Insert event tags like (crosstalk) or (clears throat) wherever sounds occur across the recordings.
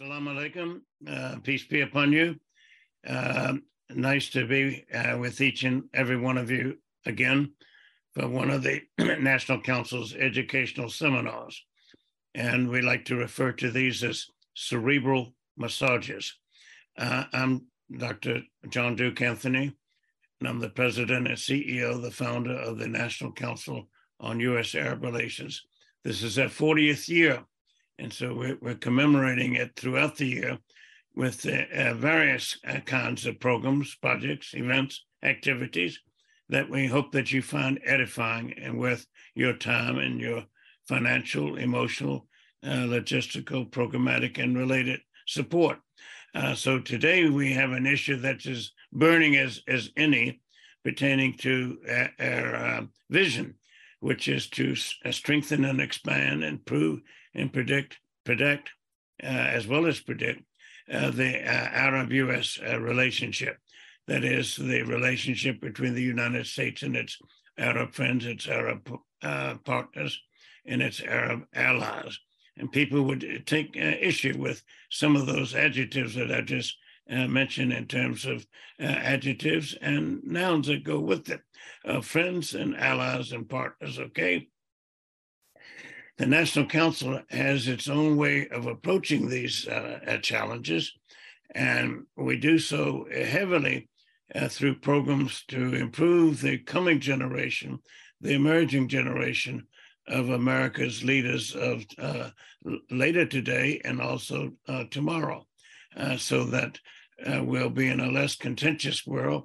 Assalamu alaikum. Uh, peace be upon you. Uh, nice to be uh, with each and every one of you again for one of the (clears throat) National Council's educational seminars. And we like to refer to these as cerebral massages. Uh, I'm Dr. John Duke Anthony, and I'm the president and CEO, the founder of the National Council on U.S. Arab Relations. This is our 40th year and so we're, we're commemorating it throughout the year with uh, uh, various uh, kinds of programs, projects, events, activities that we hope that you find edifying and worth your time and your financial, emotional, uh, logistical, programmatic, and related support. Uh, so today we have an issue that's as burning as, as any pertaining to uh, our, our vision, which is to strengthen and expand and prove and predict, predict, uh, as well as predict uh, the uh, Arab-U.S. Uh, relationship. That is the relationship between the United States and its Arab friends, its Arab uh, partners, and its Arab allies. And people would take issue with some of those adjectives that I just uh, mentioned in terms of uh, adjectives and nouns that go with it uh, friends and allies and partners, okay? The National Council has its own way of approaching these uh, uh, challenges, and we do so heavily uh, through programs to improve the coming generation, the emerging generation of America's leaders of uh, later today and also uh, tomorrow, uh, so that we'll be in a less contentious world,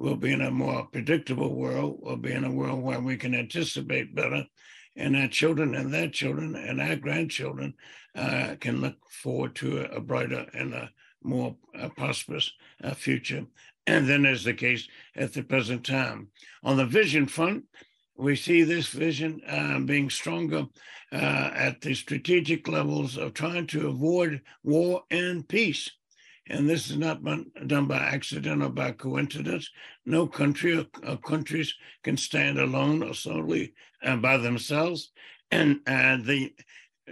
we'll be in a more predictable world, we'll be in a world where we can anticipate better and our children and their children and our grandchildren uh, can look forward to a, a brighter and a more uh, prosperous uh, future. And then, as the case at the present time. On the vision front, we see this vision uh, being stronger uh, at the strategic levels of trying to avoid war and peace. And this is not done by accident or by coincidence. No country or, countries can stand alone or solely uh, by themselves. And uh, the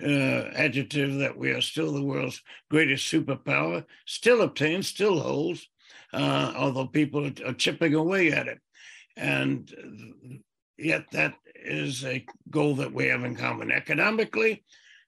uh, adjective that we are still the world's greatest superpower still obtains, still holds, uh, although people are, are chipping away at it. And yet, that is a goal that we have in common economically.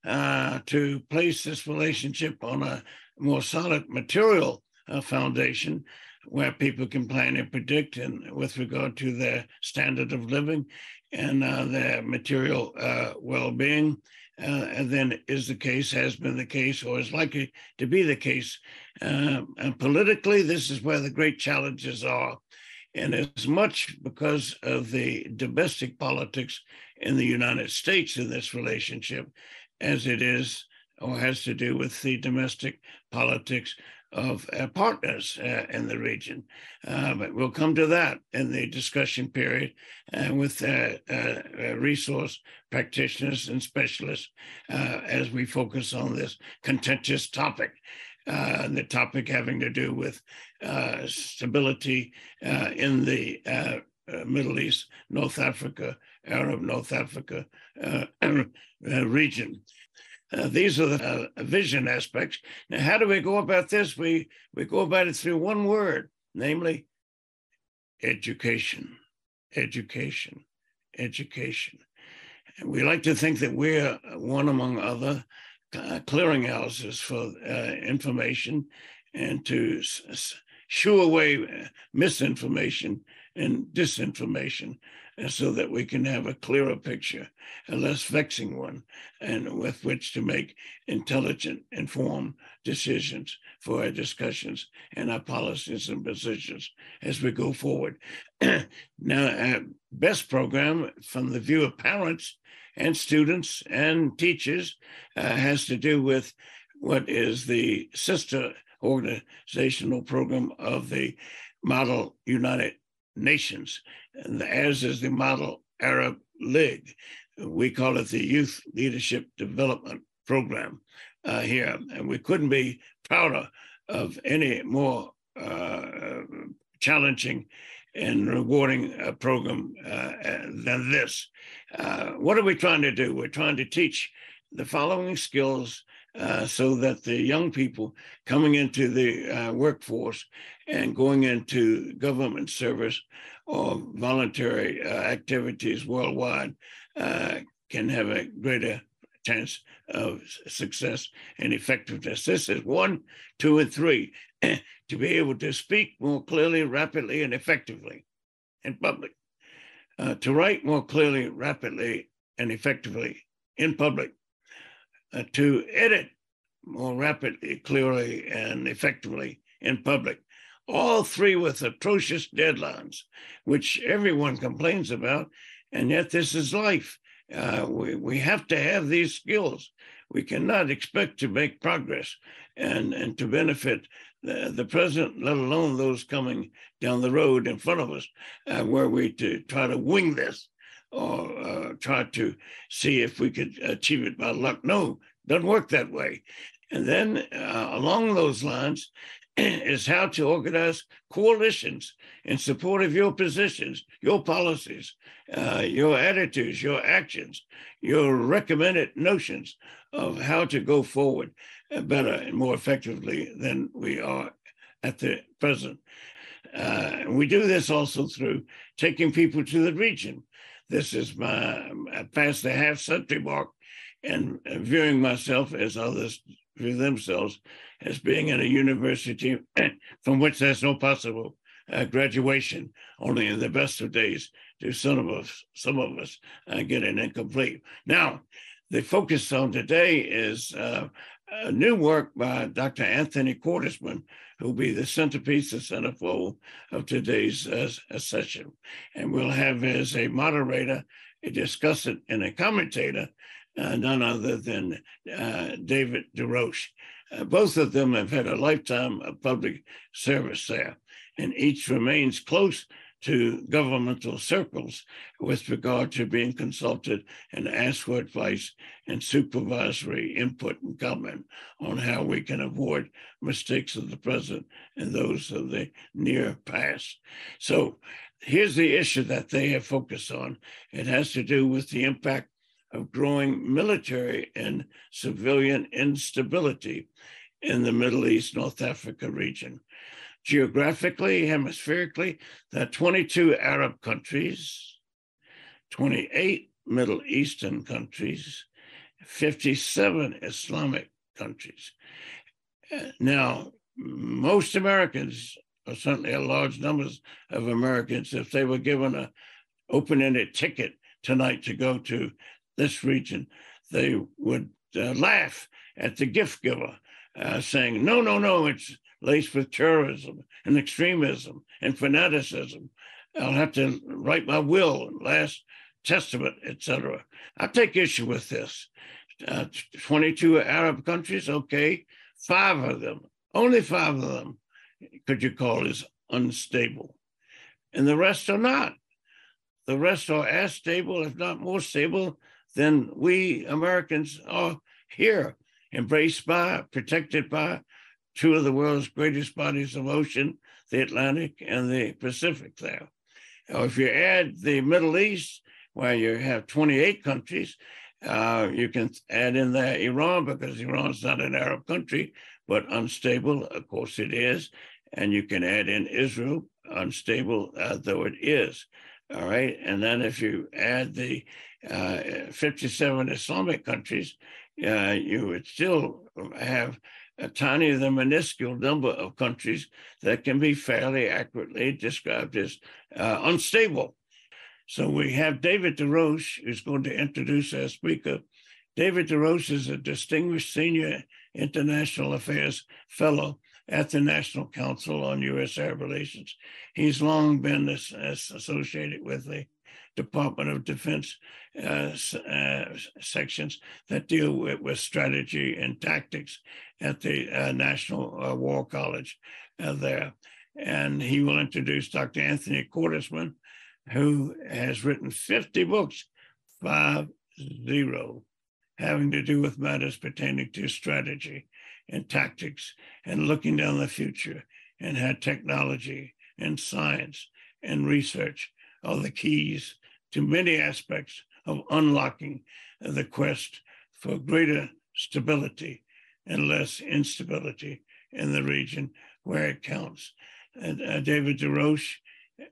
Uh, to place this relationship on a more solid material uh, foundation where people can plan and predict and with regard to their standard of living and uh, their material uh, well-being uh, and then is the case has been the case or is likely to be the case um, and politically this is where the great challenges are. And as much because of the domestic politics in the united states in this relationship as it is or has to do with the domestic politics of uh, partners uh, in the region. Uh, but we'll come to that in the discussion period uh, with uh, uh, resource practitioners and specialists as we focus on this contentious topic. the topic having to do with stability in the Middle East, North Africa, Arab North Africa (clears throat) region. Uh, these are the uh, vision aspects. Now, how do we go about this? We we go about it through one word, namely education, education, education. And we like to think that we're one among other uh, clearinghouses for uh, information and to s- shoo away uh, misinformation and disinformation so that we can have a clearer picture, a less vexing one, and with which to make intelligent, informed decisions for our discussions and our policies and positions as we go forward. (clears throat) now, our best program from the view of parents and students and teachers uh, has to do with what is the sister organizational program of the Model United Nations, and as is the Model Arab League. We call it the Youth Leadership Development Program uh, here, and we couldn't be prouder of any more uh, challenging and rewarding uh, program than this. Uh, what are we trying to do? We're trying to teach the following skills uh, so that the young people coming into the uh, workforce and going into government service or voluntary uh, activities worldwide uh, can have a greater chance of success and effectiveness. This is one, two, and three (clears throat) to be able to speak more clearly, rapidly, and effectively in public, uh, to write more clearly, rapidly, and effectively in public, uh, to edit more rapidly, clearly, and effectively in public. All three with atrocious deadlines, which everyone complains about. And yet, this is life. Uh, we, we have to have these skills. We cannot expect to make progress and, and to benefit the, the president, let alone those coming down the road in front of us, uh, were we to try to wing this or uh, try to see if we could achieve it by luck. No, doesn't work that way. And then uh, along those lines (clears throat) is how to organize coalitions in support of your positions, your policies, uh, your attitudes, your actions, your recommended notions of how to go forward better and more effectively than we are at the present. Uh, we do this also through taking people to the region. This is my past the half century mark and viewing myself as others view themselves as being in a university (clears throat) from which there's no possible uh, graduation. Only in the best of days do some of us, some of us uh, get an incomplete. Now, the focus on today is uh, a new work by Dr. Anthony Cordesman, who will be the centerpiece, the centerfold of today's uh, session. And we'll have as a moderator, a discussant, and a commentator, uh, none other than uh, David Des Roches. Uh, both of them have had a lifetime of public service there, and each remains close to governmental circles with regard to being consulted and asked for advice and supervisory input and comment on how we can avoid mistakes of the present and those of the near past. So here's the issue that they have focused on. It has to do with the impact of growing military and civilian instability in the Middle East, North Africa region geographically, hemispherically, there are 22 Arab countries, 28 Middle Eastern countries, 57 Islamic countries. Now, most Americans, or certainly a large numbers of Americans, if they were given a open-ended ticket tonight to go to this region, they would uh, laugh at the gift giver, uh, saying, "No, no, no, it's laced with terrorism and extremism and fanaticism. I'll have to write my will, last testament, etc. I take issue with this. Uh, 22 Arab countries, okay, five of them, only five of them, could you call is unstable, and the rest are not. The rest are as stable, if not more stable, than we Americans are here, embraced by, protected by, two of the world's greatest bodies of ocean, the Atlantic and the Pacific there. Now, if you add the Middle East, where you have 28 countries, uh, you can add in there Iran because Iran's not an Arab country, but unstable, of course it is. And you can add in Israel, unstable uh, though it is. All right. And then if you add the uh, 57 Islamic countries, uh, you would still have a tiny, the minuscule number of countries that can be fairly accurately described as uh, unstable. So we have David Des Roches, who's going to introduce our speaker. David Des Roches is a distinguished senior international affairs fellow at the National Council on U.S. Arab Relations. He's long been associated with the Department of Defense uh, uh, sections that deal with, with, strategy and tactics at the uh, National uh, War College uh, there. And he will introduce Dr. Anthony Cordesman, who has written 50 books, five zero, having to do with matters pertaining to strategy and tactics and looking down the future and how technology and science and research are the keys to many aspects of unlocking the quest for greater stability and less instability in the region where it counts. And, uh, David Des Roches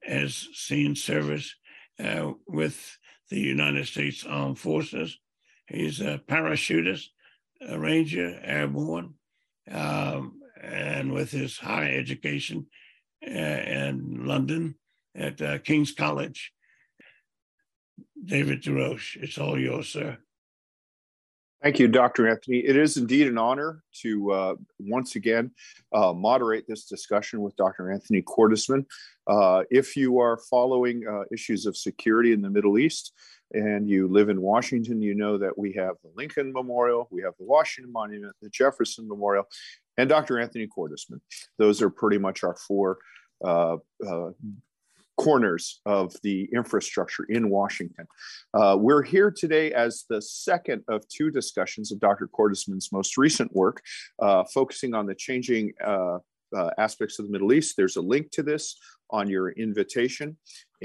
has seen service uh, with the United States Armed Forces. He's a parachutist, a ranger, airborne, um, and with his high education uh, in London at uh, King's College. David Des Roches, it's all yours, sir. Thank you, Dr. Anthony. It is indeed an honor to uh, once again uh, moderate this discussion with Dr. Anthony Cordesman. Uh, if you are following uh, issues of security in the Middle East and you live in Washington, you know that we have the Lincoln Memorial, we have the Washington Monument, the Jefferson Memorial, and Dr. Anthony Cordesman. Those are pretty much our four uh, uh, corners of the infrastructure in Washington. Uh, we're here today as the second of two discussions of Dr. Cordesman's most recent work, uh, focusing on the changing uh, uh, aspects of the Middle East. There's a link to this on your invitation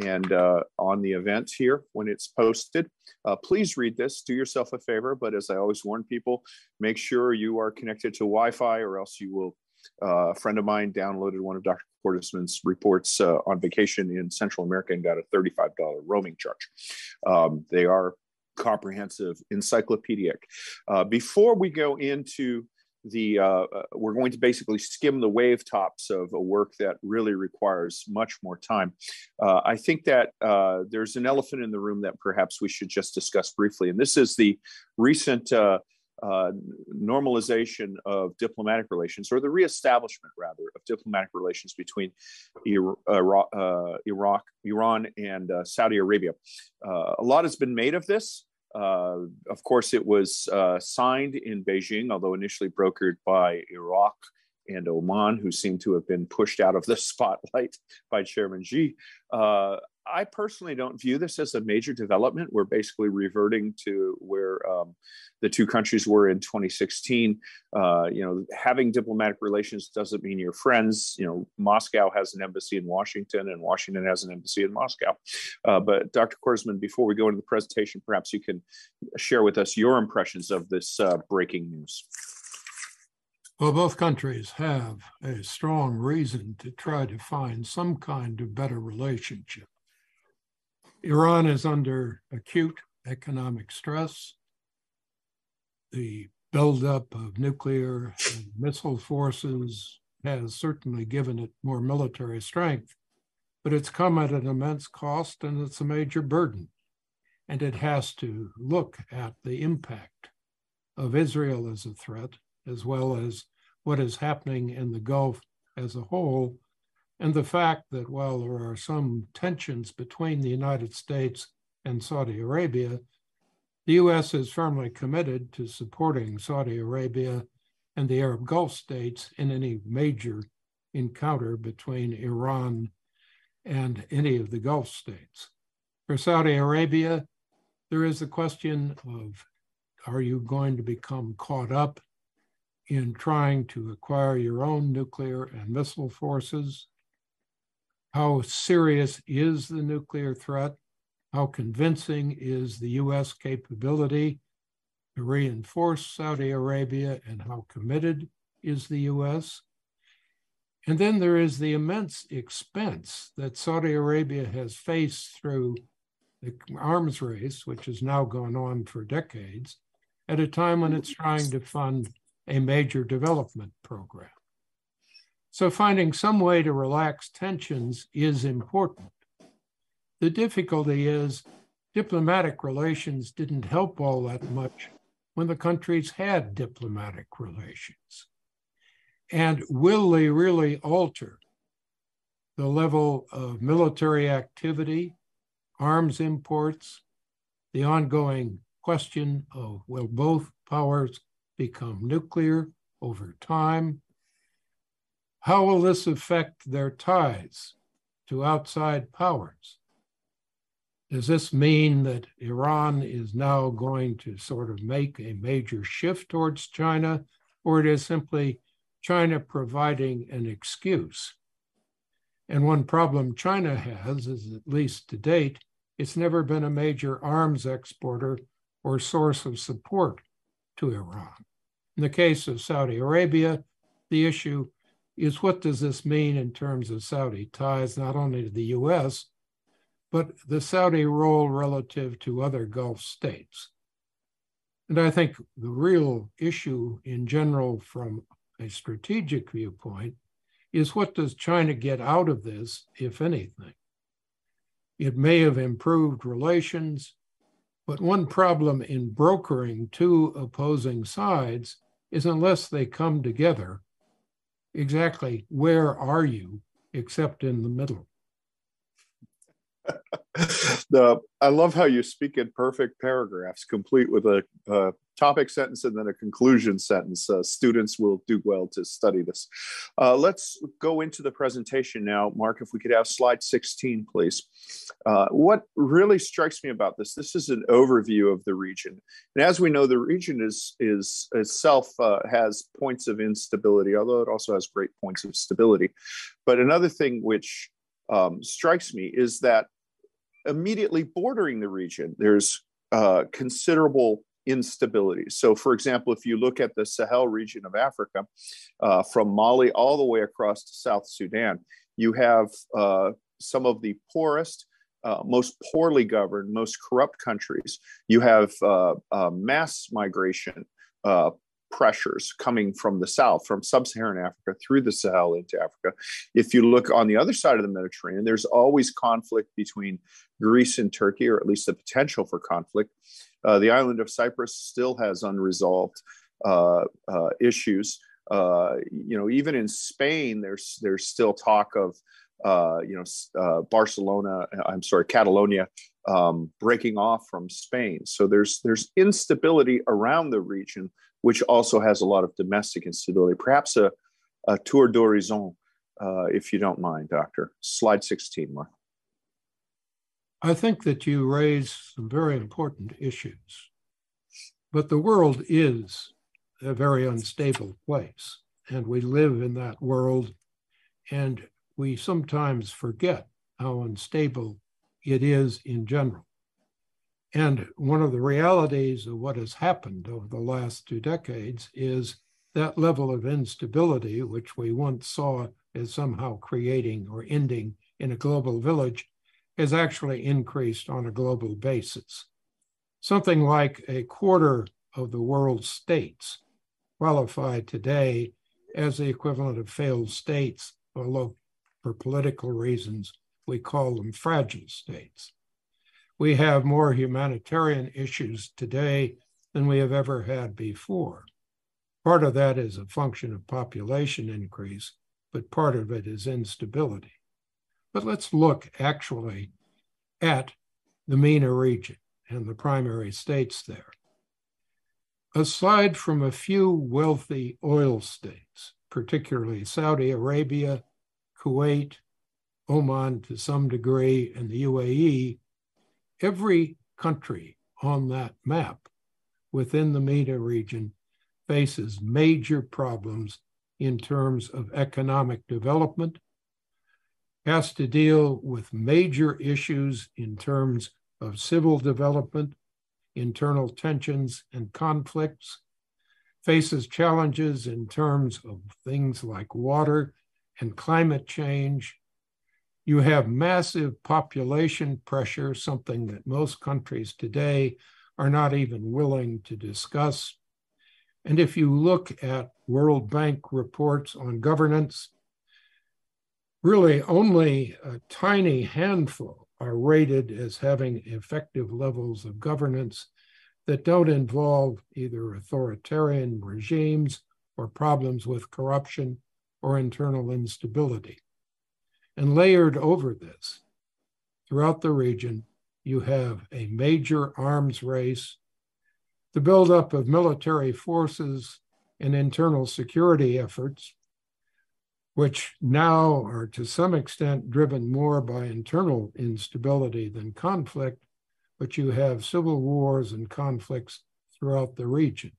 and uh, on the event here when it's posted. Uh, please read this, do yourself a favor, but as I always warn people, make sure you are connected to Wi Fi or else you will. A friend of mine downloaded one of Dr. Cordesman's reports uh, on vacation in Central America and got a $35 roaming charge. Um, they are comprehensive, encyclopedic. Uh, before we go into the uh, uh, we're going to basically skim the wave tops of a work that really requires much more time. Uh, I think that uh, there's an elephant in the room that perhaps we should just discuss briefly, and this is the recent uh, uh, normalization of diplomatic relations, or the reestablishment, rather, of diplomatic relations between Iraq, uh, Iraq Iran, and uh, Saudi Arabia. Uh, a lot has been made of this. Uh, of course, it was signed in Beijing, although initially brokered by Iraq and Oman, who seem to have been pushed out of the (laughs) spotlight by Chairman Xi. Uh, I personally don't view this as a major development. We're basically reverting to where um, the two countries were in 2016. Uh, you know, having diplomatic relations doesn't mean you're friends. You know, Moscow has an embassy in Washington, and Washington has an embassy in Moscow. Uh, but Dr. Cordesman, before we go into the presentation, perhaps you can share with us your impressions of this uh, breaking news. Well, both countries have a strong reason to try to find some kind of better relationship. Iran is under acute economic stress. The buildup of nuclear and missile forces has certainly given it more military strength, but it's come at an immense cost and it's a major burden. And it has to look at the impact of Israel as a threat as well as what is happening in the Gulf as a whole, and the fact that while there are some tensions between the United States and Saudi Arabia, the U.S. is firmly committed to supporting Saudi Arabia and the Arab Gulf states in any major encounter between Iran and any of the Gulf states. For Saudi Arabia, there is the question of are you going to become caught up in trying to acquire your own nuclear and missile forces? How serious is the nuclear threat? How convincing is the US capability to reinforce Saudi Arabia and how committed is the US? And then there is the immense expense that Saudi Arabia has faced through the arms race, which has now gone on for decades, at a time when it's trying to fund a major development program. So finding some way to relax tensions is important. The difficulty is diplomatic relations didn't help all that much when the countries had diplomatic relations. And will they really alter the level of military activity, arms imports, the ongoing question of will both powers become nuclear over time? How will this affect their ties to outside powers? Does this mean that Iran is now going to sort of make a major shift towards China, or it is simply China providing an excuse? And one problem China has is, at least to date, it's never been a major arms exporter or source of support to Iran. In the case of Saudi Arabia, the issue is what does this mean in terms of Saudi ties, not only to the US, but the Saudi role relative to other Gulf states. And I think the real issue in general from a strategic viewpoint is what does China get out of this, if anything? It may have improved relations, but one problem in brokering two opposing sides is unless they come together, exactly where are you except in the middle? (laughs) the I love how you speak in perfect paragraphs, complete with a, a topic sentence and then a conclusion sentence. Uh, students will do well to study this. Uh, let's go into the presentation now, Mark. If we could have slide 16, please. Uh, what really strikes me about this, this is an overview of the region, and as we know, the region is is itself uh, has points of instability, although it also has great points of stability. But another thing which um, strikes me is that immediately bordering the region, there's uh, considerable instability. So, for example, if you look at the Sahel region of Africa, uh, from Mali all the way across to South Sudan, you have uh, some of the poorest, uh, most poorly governed, most corrupt countries. You have uh, mass migration, uh, pressures coming from the south, from sub Saharan Africa through the Sahel into Africa. If you look on the other side of the Mediterranean, there's always conflict between Greece and Turkey, or at least the potential for conflict. Uh, the island of Cyprus still has unresolved uh, uh, issues. Uh, you know, even in Spain, there's there's still talk of uh, you know uh, Barcelona. I'm sorry, Catalonia um, breaking off from Spain. So there's there's instability around the region which also has a lot of domestic instability. Perhaps a, a tour d'horizon, uh, if you don't mind, Doctor. Slide 16, Mark. I think that you raise some very important issues, but the world is a very unstable place, and we live in that world, and we sometimes forget how unstable it is in general. And one of the realities of what has happened over the last two decades is that level of instability, which we once saw as somehow creating or ending in a global village, has actually increased on a global basis. Something like a quarter of the world's states qualify today as the equivalent of failed states, although for political reasons we call them fragile states we have more humanitarian issues today than we have ever had before. Part of that is a function of population increase, but part of it is instability. But let's look actually at the MENA region and the primary states there. Aside from a few wealthy oil states, particularly Saudi Arabia, Kuwait, Oman to some degree, and the UAE, every country on that map within the MENA region faces major problems in terms of economic development, has to deal with major issues in terms of civil development, internal tensions and conflicts, faces challenges in terms of things like water and climate change, you have massive population pressure, something that most countries today are not even willing to discuss. And if you look at World Bank reports on governance, really only a tiny handful are rated as having effective levels of governance that don't involve either authoritarian regimes or problems with corruption or internal instability. And layered over this, throughout the region, you have a major arms race, the buildup of military forces and internal security efforts, which now are to some extent driven more by internal instability than conflict, but you have civil wars and conflicts throughout the region.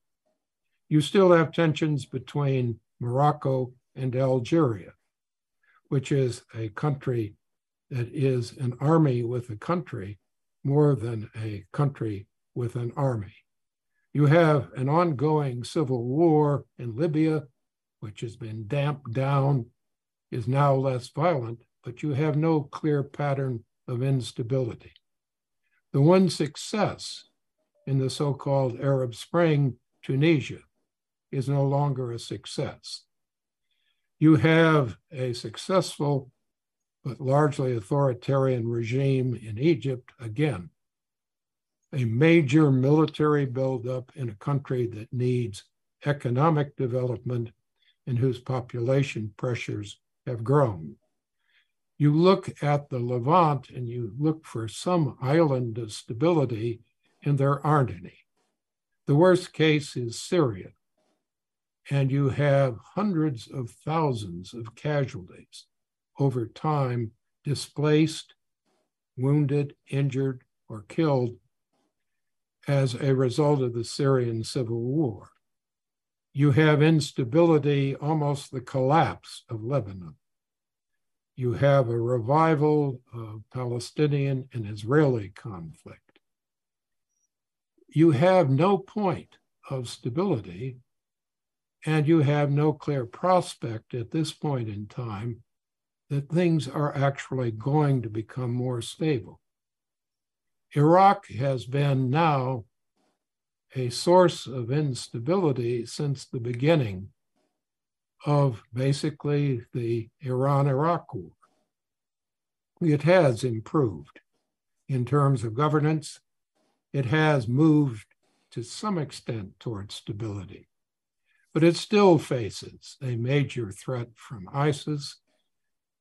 You still have tensions between Morocco and Algeria which is a country that is an army with a country more than a country with an army. You have an ongoing civil war in Libya, which has been damped down, is now less violent, but you have no clear pattern of instability. The one success in the so called Arab Spring, Tunisia, is no longer a success. You have a successful but largely authoritarian regime in Egypt, again, a major military buildup in a country that needs economic development and whose population pressures have grown. You look at the Levant and you look for some island of stability, and there aren't any. The worst case is Syria, and you have hundreds of thousands of casualties over time displaced, wounded, injured, or killed as a result of the Syrian civil war. You have instability, almost the collapse of Lebanon. You have a revival of Palestinian and Israeli conflict. You have no point of stability, and you have no clear prospect at this point in time that things are actually going to become more stable. Iraq has been now a source of instability since the beginning of basically the Iran Iraq war. It has improved in terms of governance. It has moved to some extent towards stability, but it still faces a major threat from ISIS.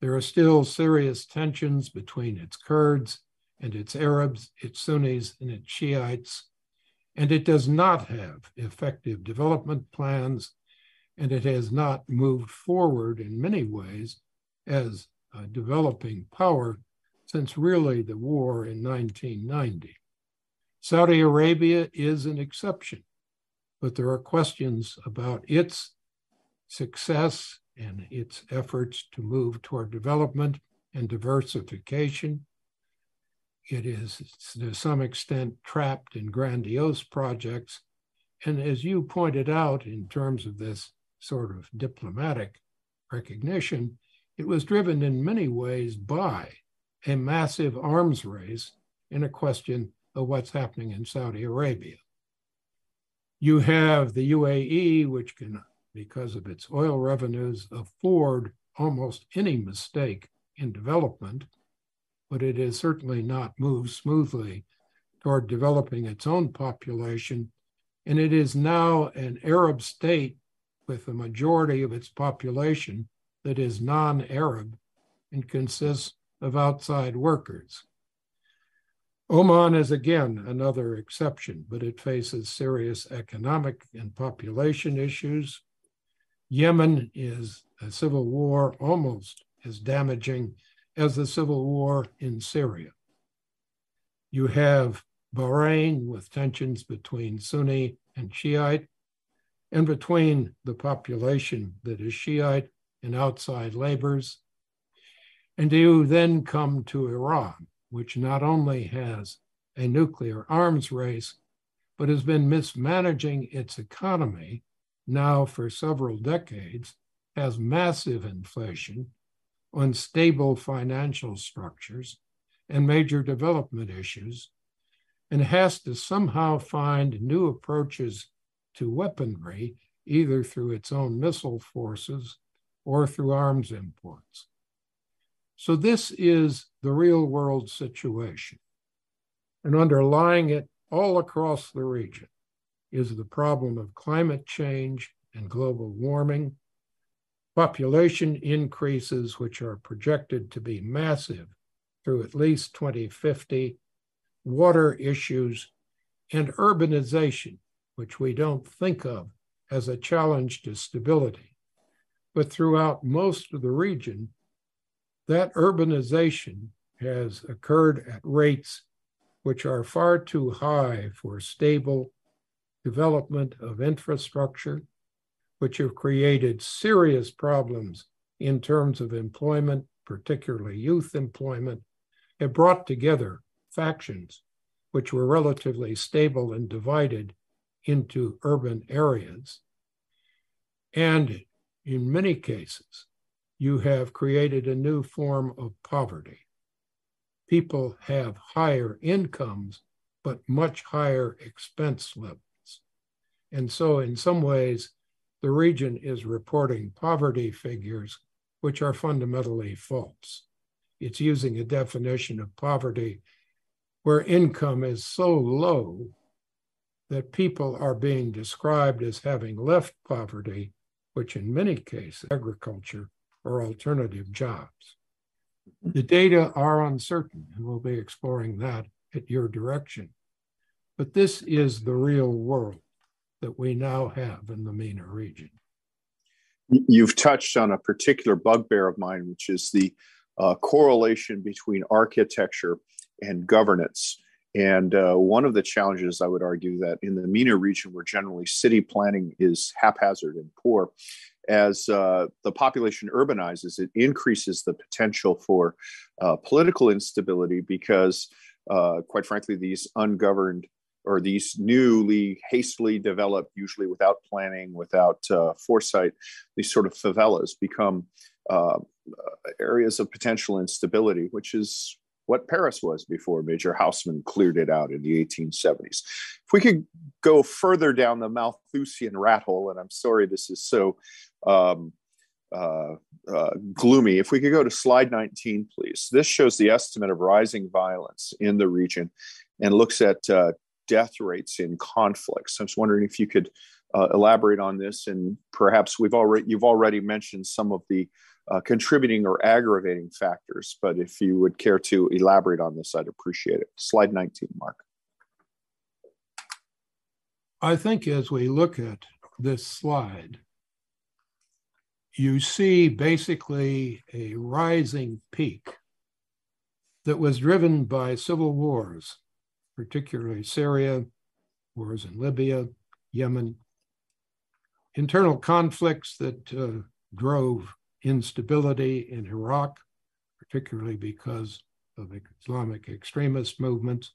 There are still serious tensions between its Kurds and its Arabs, its Sunnis, and its Shiites. And it does not have effective development plans, and it has not moved forward in many ways as a developing power since really the war in 1990. Saudi Arabia is an exception, but there are questions about its success and its efforts to move toward development and diversification it is to some extent trapped in grandiose projects. And as you pointed out, in terms of this sort of diplomatic recognition, it was driven in many ways by a massive arms race in a question of what's happening in Saudi Arabia. You have the UAE, which can, because of its oil revenues, afford almost any mistake in development but it has certainly not moved smoothly toward developing its own population. And it is now an Arab state with a majority of its population that is non Arab and consists of outside workers. Oman is again another exception, but it faces serious economic and population issues. Yemen is a civil war almost as damaging as the civil war in Syria. You have Bahrain with tensions between Sunni and Shiite and between the population that is Shiite and outside labors. And you then come to Iran, which not only has a nuclear arms race, but has been mismanaging its economy now for several decades, has massive inflation, unstable financial structures and major development issues, and has to somehow find new approaches to weaponry, either through its own missile forces or through arms imports. So, this is the real world situation. And underlying it all across the region is the problem of climate change and global warming population increases, which are projected to be massive through at least 2050, water issues, and urbanization, which we don't think of as a challenge to stability. But throughout most of the region, that urbanization has occurred at rates which are far too high for stable development of infrastructure which have created serious problems in terms of employment, particularly youth employment, have brought together factions which were relatively stable and divided into urban areas. And in many cases, you have created a new form of poverty. People have higher incomes, but much higher expense levels. And so, in some ways, the region is reporting poverty figures which are fundamentally false. It's using a definition of poverty where income is so low that people are being described as having left poverty, which in many cases, agriculture or alternative jobs. The data are uncertain, and we'll be exploring that at your direction. But this is the real world that we now have in the MENA region. You've touched on a particular bugbear of mine, which is the uh, correlation between architecture and governance. And uh, one of the challenges, I would argue, that in the MENA region, where generally city planning is haphazard and poor, as uh, the population urbanizes, it increases the potential for uh, political instability because, uh, quite frankly, these ungoverned or these newly hastily developed, usually without planning, without uh, foresight, these sort of favelas become uh, areas of potential instability, which is what Paris was before Major Haussmann cleared it out in the 1870s. If we could go further down the Malthusian rat hole, and I'm sorry this is so um, uh, uh, gloomy. If we could go to slide 19, please. This shows the estimate of rising violence in the region and looks at uh, death rates in conflicts. I was wondering if you could uh, elaborate on this, and perhaps we've already you've already mentioned some of the uh, contributing or aggravating factors, but if you would care to elaborate on this, I'd appreciate it. Slide 19, Mark. I think as we look at this slide, you see basically a rising peak that was driven by civil wars particularly Syria, wars in Libya, Yemen, internal conflicts that uh, drove instability in Iraq, particularly because of Islamic extremist movements.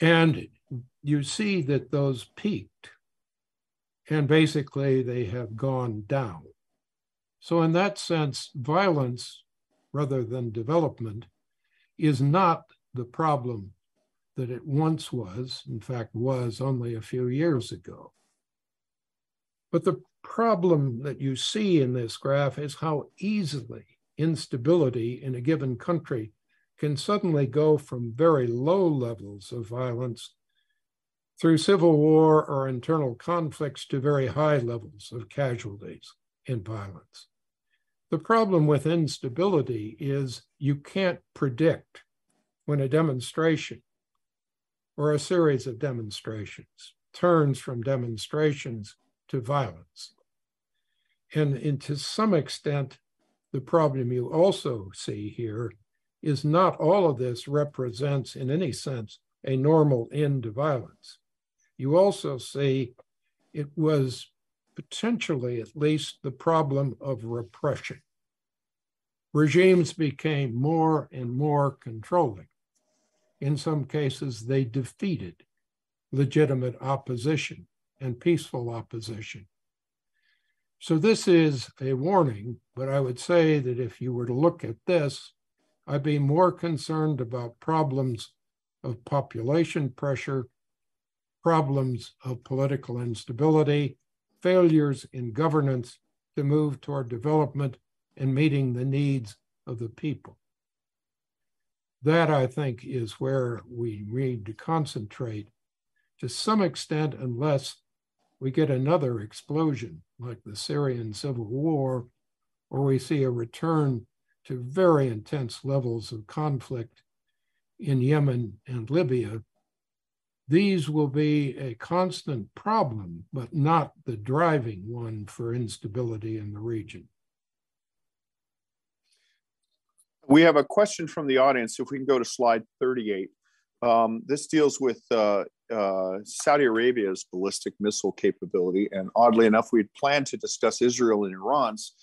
And you see that those peaked, and basically they have gone down. So, in that sense, violence rather than development is not the problem that it once was, in fact, was only a few years ago. But the problem that you see in this graph is how easily instability in a given country can suddenly go from very low levels of violence through civil war or internal conflicts to very high levels of casualties in violence. The problem with instability is you can't predict when a demonstration or a series of demonstrations, turns from demonstrations to violence. And, and to some extent, the problem you also see here is not all of this represents, in any sense, a normal end to violence. You also see it was potentially, at least, the problem of repression. Regimes became more and more controlling in some cases, they defeated legitimate opposition and peaceful opposition. So, this is a warning, but I would say that if you were to look at this, I'd be more concerned about problems of population pressure, problems of political instability, failures in governance to move toward development and meeting the needs of the people that I think is where we need to concentrate to some extent, unless we get another explosion like the Syrian civil war, or we see a return to very intense levels of conflict in Yemen and Libya. These will be a constant problem, but not the driving one for instability in the region. We have a question from the audience. If we can go to slide 38. Um, this deals with uh, uh, Saudi Arabia's ballistic missile capability. And oddly enough, we'd planned to discuss Israel and Iran's,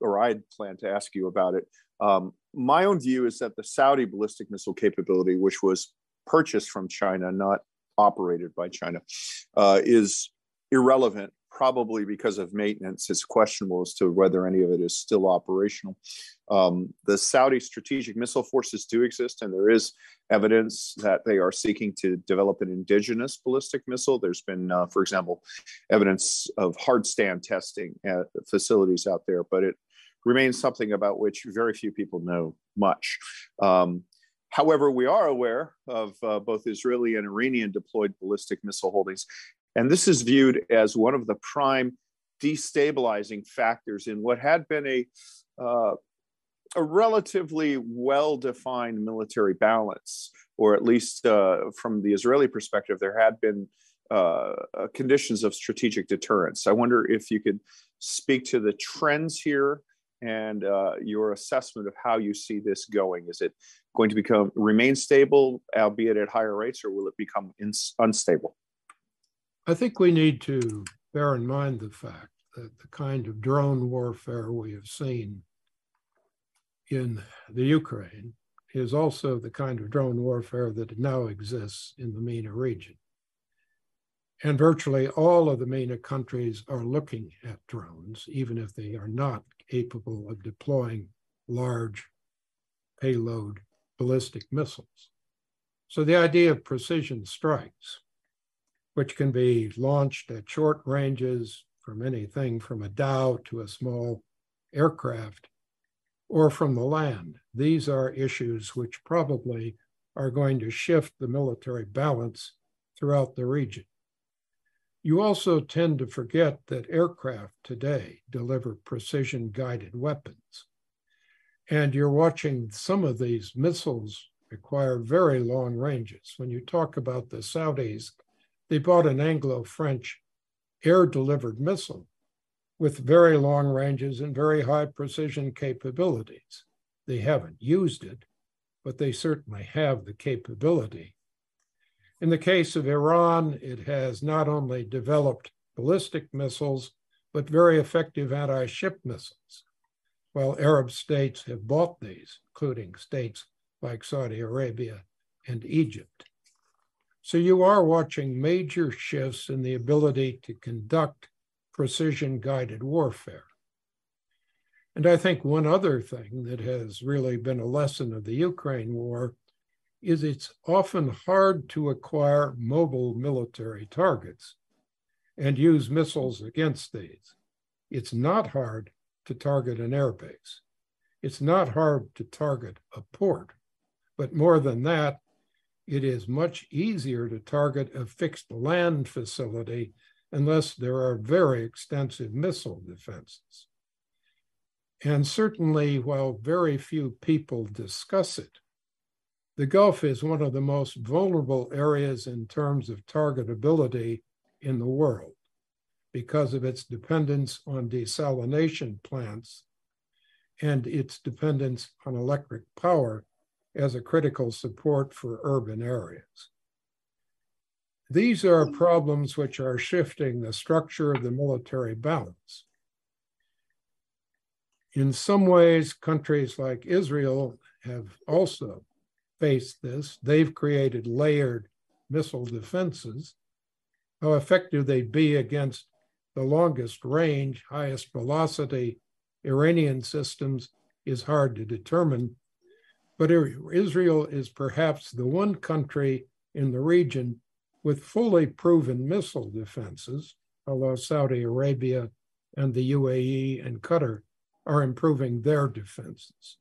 or I'd planned to ask you about it. Um, my own view is that the Saudi ballistic missile capability, which was purchased from China, not operated by China, uh, is irrelevant probably because of maintenance. It's questionable as to whether any of it is still operational. Um, the Saudi strategic missile forces do exist, and there is evidence that they are seeking to develop an indigenous ballistic missile. There's been, uh, for example, evidence of hard stand testing at facilities out there, but it remains something about which very few people know much. Um, However, we are aware of uh, both Israeli and Iranian deployed ballistic missile holdings, and this is viewed as one of the prime destabilizing factors in what had been a, uh, a relatively well defined military balance, or at least uh, from the Israeli perspective, there had been uh, uh, conditions of strategic deterrence. I wonder if you could speak to the trends here and uh, your assessment of how you see this going. Is it going to become remain stable, albeit at higher rates, or will it become ins- unstable? I think we need to bear in mind the fact that the kind of drone warfare we have seen in the Ukraine is also the kind of drone warfare that now exists in the MENA region. And virtually all of the MENA countries are looking at drones, even if they are not capable of deploying large payload ballistic missiles. So the idea of precision strikes which can be launched at short ranges from anything from a dhow to a small aircraft or from the land. These are issues which probably are going to shift the military balance throughout the region. You also tend to forget that aircraft today deliver precision guided weapons. And you're watching some of these missiles require very long ranges. When you talk about the Saudis they bought an Anglo French air delivered missile with very long ranges and very high precision capabilities. They haven't used it, but they certainly have the capability. In the case of Iran, it has not only developed ballistic missiles, but very effective anti ship missiles, while Arab states have bought these, including states like Saudi Arabia and Egypt. So you are watching major shifts in the ability to conduct precision guided warfare. And I think one other thing that has really been a lesson of the Ukraine war is it's often hard to acquire mobile military targets and use missiles against these. It's not hard to target an airbase. It's not hard to target a port. But more than that, it is much easier to target a fixed land facility unless there are very extensive missile defenses. And certainly, while very few people discuss it, the Gulf is one of the most vulnerable areas in terms of targetability in the world because of its dependence on desalination plants and its dependence on electric power as a critical support for urban areas. These are mm. problems which are shifting the structure of the military balance. In some ways, countries like Israel have also faced this. They've created layered missile defenses. How effective they'd be against the longest range, highest velocity Iranian systems is hard to determine but Israel is perhaps the one country in the region with fully proven missile defenses, although Saudi Arabia and the UAE and Qatar are improving their defenses.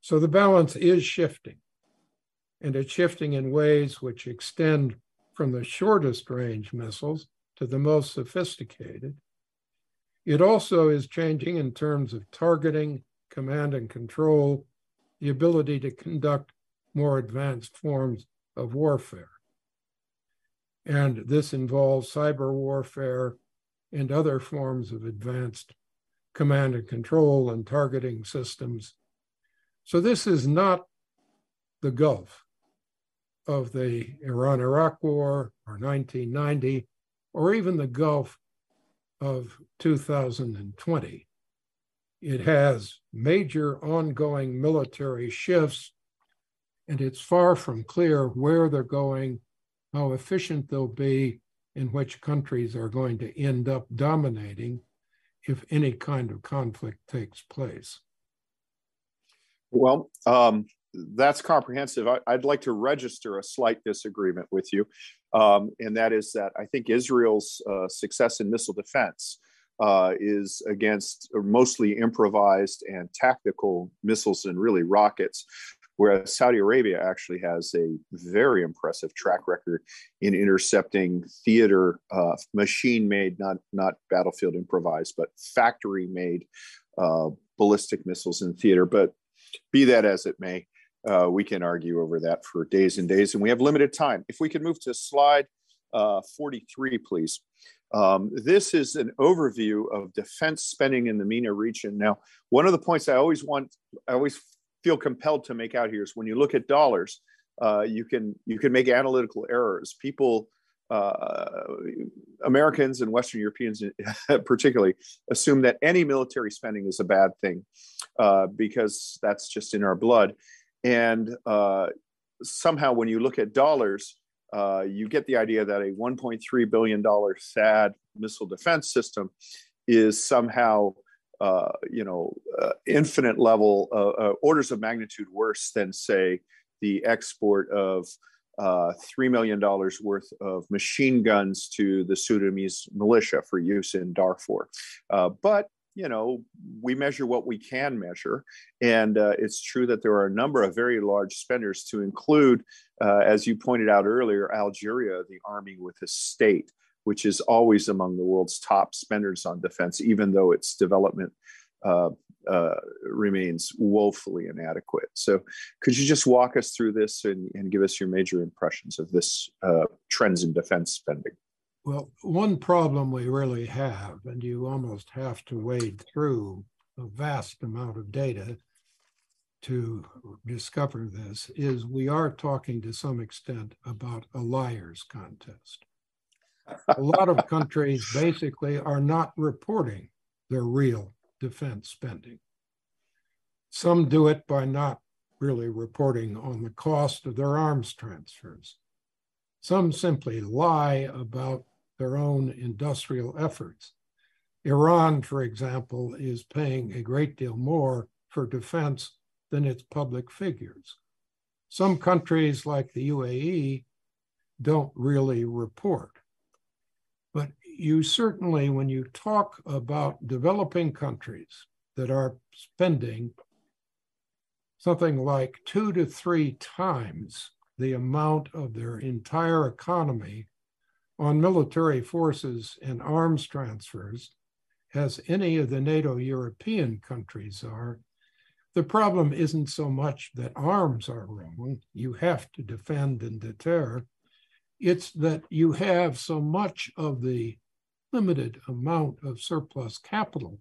So the balance is shifting, and it's shifting in ways which extend from the shortest range missiles to the most sophisticated. It also is changing in terms of targeting, command and control, the ability to conduct more advanced forms of warfare. And this involves cyber warfare and other forms of advanced command and control and targeting systems. So, this is not the Gulf of the Iran Iraq War or 1990, or even the Gulf of 2020. It has major ongoing military shifts, and it's far from clear where they're going how efficient they'll be, and which countries are going to end up dominating if any kind of conflict takes place? Well, um, that's comprehensive. I, would like to register a slight disagreement with you, um, and that is that I think Israel's uh, success in missile defense uh, is against mostly improvised and tactical missiles and really rockets, whereas Saudi Arabia actually has a very impressive track record in intercepting theater uh, machine-made, not not battlefield improvised, but factory-made uh, ballistic missiles in theater. But be that as it may, uh, we can argue over that for days and days, and we have limited time. If we could move to slide uh, 43, please. Um, this is an overview of defense spending in the MENA region. Now, one of the points I always want, I always feel compelled to make out here is when you look at dollars, uh, you can you can make analytical errors. People, uh, Americans and Western Europeans (laughs) particularly, assume that any military spending is a bad thing uh, because that's just in our blood. And uh, somehow, when you look at dollars, uh, you get the idea that a 1.3 billion dollar THAAD missile defense system is somehow, uh, you know, uh, infinite level uh, uh, orders of magnitude worse than, say, the export of $3 million worth of machine guns to the Sudanese militia for use in Darfur. but you know, we measure what we can measure. And uh, it's true that there are a number of very large spenders to include, uh, as you pointed out earlier, Algeria, the army with a state, which is always among the world's top spenders on defense, even though its development uh, uh remains woefully inadequate. So, could you just walk us through this and, and give us your major impressions of this uh, trends in defense spending? Well, one problem we really have, and you almost have to wade through a vast amount of data to discover this, is we are talking to some extent about a liar's contest. A lot of countries basically are not reporting their real defense spending. Some do it by not really reporting on the cost of their arms transfers. Some simply lie about their own industrial efforts. Iran, for example, is paying a great deal more for defense than its public figures. Some countries, like the UAE, don't really report. You certainly, when you talk about developing countries that are spending something like two to three times the amount of their entire economy on military forces and arms transfers, as any of the NATO European countries are, the problem isn't so much that arms are wrong, you have to defend and deter. It's that you have so much of the limited amount of surplus capital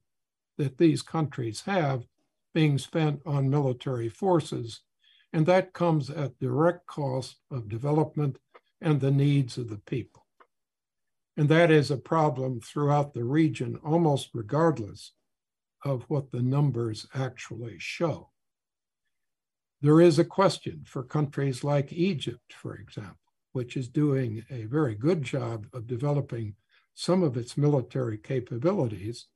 that these countries have being spent on military forces. And that comes at direct cost of development and the needs of the people. And that is a problem throughout the region, almost regardless of what the numbers actually show. There is a question for countries like Egypt, for example, which is doing a very good job of developing some of its military capabilities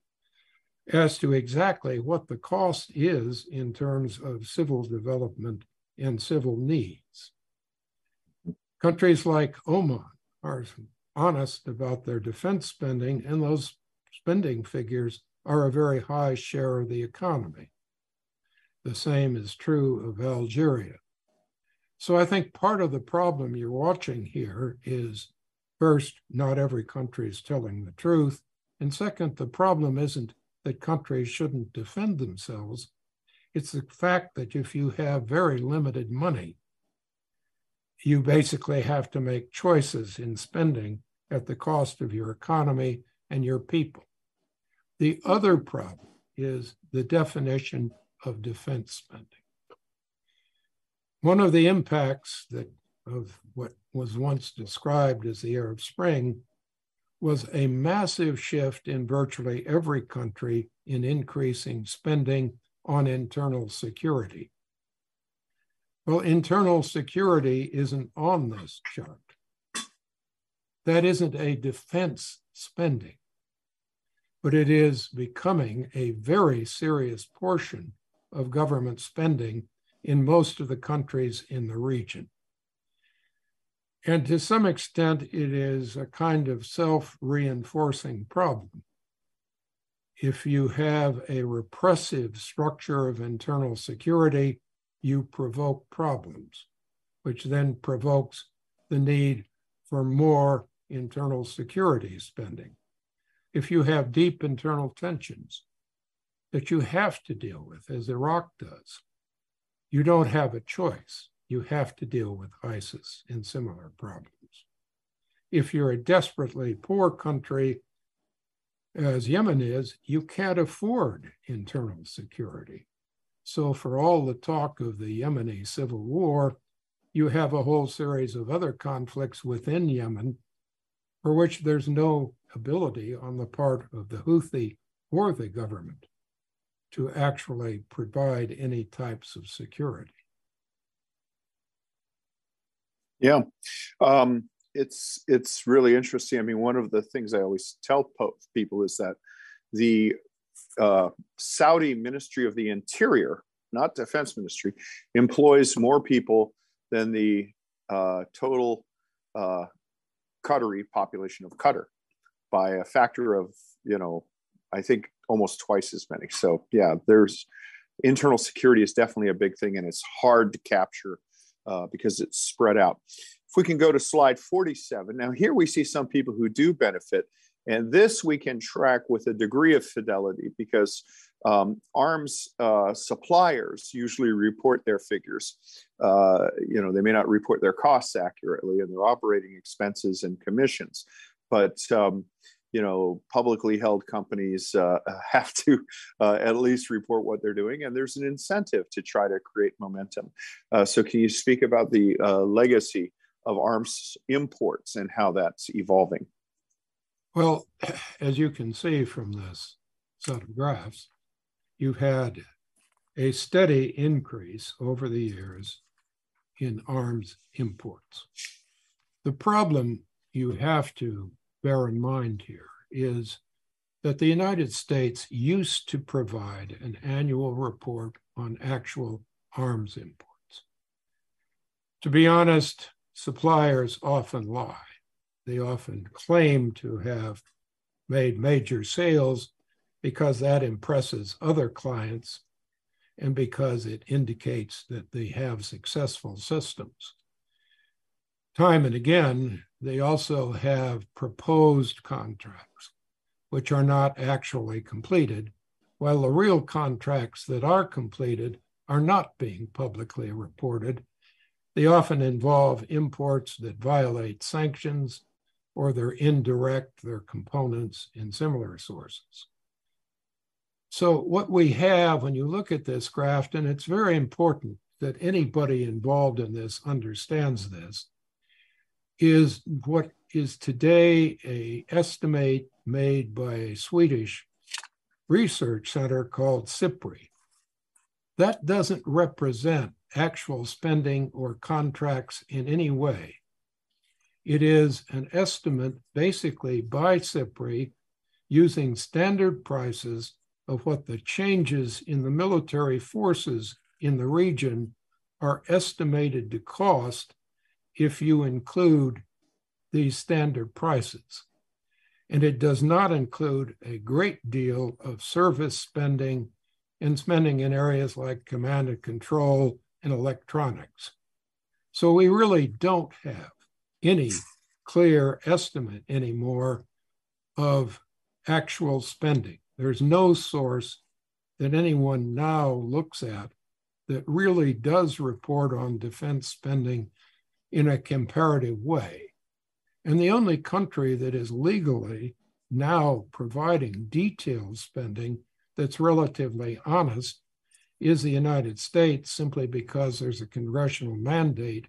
as to exactly what the cost is in terms of civil development and civil needs. Countries like Oman are honest about their defense spending, and those spending figures are a very high share of the economy. The same is true of Algeria. So I think part of the problem you're watching here is first, not every country is telling the truth. And second, the problem isn't that countries shouldn't defend themselves. It's the fact that if you have very limited money, you basically have to make choices in spending at the cost of your economy and your people. The other problem is the definition of defense spending. One of the impacts that of what was once described as the Arab Spring was a massive shift in virtually every country in increasing spending on internal security. Well, internal security isn't on this chart. that isn't a defense spending, but it is becoming a very serious portion of government spending in most of the countries in the region. And to some extent, it is a kind of self reinforcing problem. If you have a repressive structure of internal security, you provoke problems, which then provokes the need for more internal security spending. If you have deep internal tensions that you have to deal with, as Iraq does, you don't have a choice you have to deal with ISIS and similar problems. If you're a desperately poor country, as Yemen is, you can't afford internal security. So, for all the talk of the Yemeni civil war, you have a whole series of other conflicts within Yemen for which there's no ability on the part of the Houthi or the government to actually provide any types of security. Yeah, um, it's it's really interesting. I mean, one of the things I always tell people is that the uh, Saudi Ministry of the Interior, not Defense Ministry, employs more people than the uh, total uh, Qatari population of Qatar by a factor of you know I think almost twice as many. So yeah, there's internal security is definitely a big thing, and it's hard to capture uh, because it's spread out. If we can go to slide 47, now here we see some people who do benefit, and this we can track with a degree of fidelity because um, arms uh, suppliers usually report their figures. Uh, you know, they may not report their costs accurately and their operating expenses and commissions, but um, you know, publicly held companies uh, (laughs) have to uh, at least report what they're doing, and there's an incentive to try to create momentum. Uh, so, can you speak about the uh, legacy of arms imports and how that's evolving? Well, (clears throat) as you can see from this set of graphs, you've had a steady increase over the years in arms imports. The problem you have to bear in mind here is that the United States used to provide an annual report on actual arms imports. To be honest, suppliers often lie. They often claim to have made major sales because that impresses other clients and because it indicates that they have successful systems. Time and again, they also have proposed contracts, which are not actually completed, while the real contracts that are completed are not being publicly reported. They often involve imports that violate sanctions or they're indirect, their components in similar sources. So, what we have when you look at this graph, and it's very important that anybody involved in this understands this, is what is today a estimate made by a Swedish research center called SIPRI. That doesn't represent actual spending or contracts in any way. It is an estimate basically by SIPRI using standard prices of what the changes in the military forces in the region are estimated to cost if you include these standard prices. And it does not include a great deal of service spending and spending in areas like command and control and electronics. So we really don't have any clear estimate anymore of actual spending. There's no source that anyone now looks at that really does report on defense spending in a comparative way. And the only country that is legally now providing detailed spending that's relatively honest is the United States, simply because there's a congressional mandate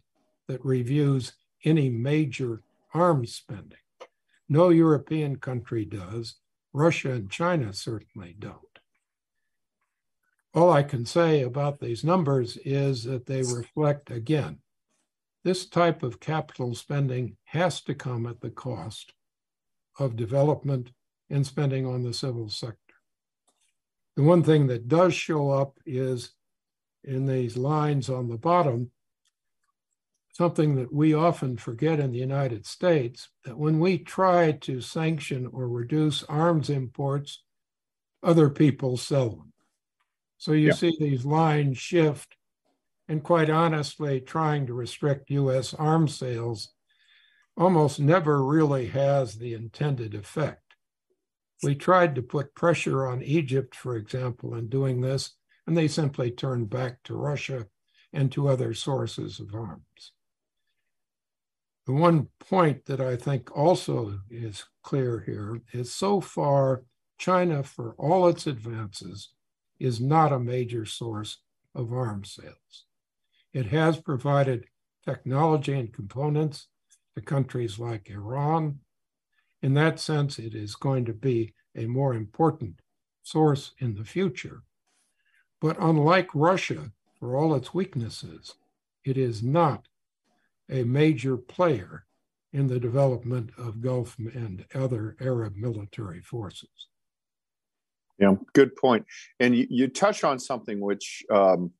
that reviews any major arms spending. No European country does. Russia and China certainly don't. All I can say about these numbers is that they reflect, again, this type of capital spending has to come at the cost of development and spending on the civil sector. The one thing that does show up is in these lines on the bottom, something that we often forget in the United States that when we try to sanction or reduce arms imports, other people sell them. So you see these lines shift and quite honestly, trying to restrict US arms sales almost never really has the intended effect. We tried to put pressure on Egypt, for example, in doing this, and they simply turned back to Russia and to other sources of arms. The one point that I think also is clear here is so far, China, for all its advances, is not a major source of arms sales. It has provided technology and components to countries like Iran. In that sense, it is going to be a more important source in the future. But unlike Russia, for all its weaknesses, it is not a major player in the development of Gulf and other Arab military forces. Yeah, good point. And you, you touch on something which um,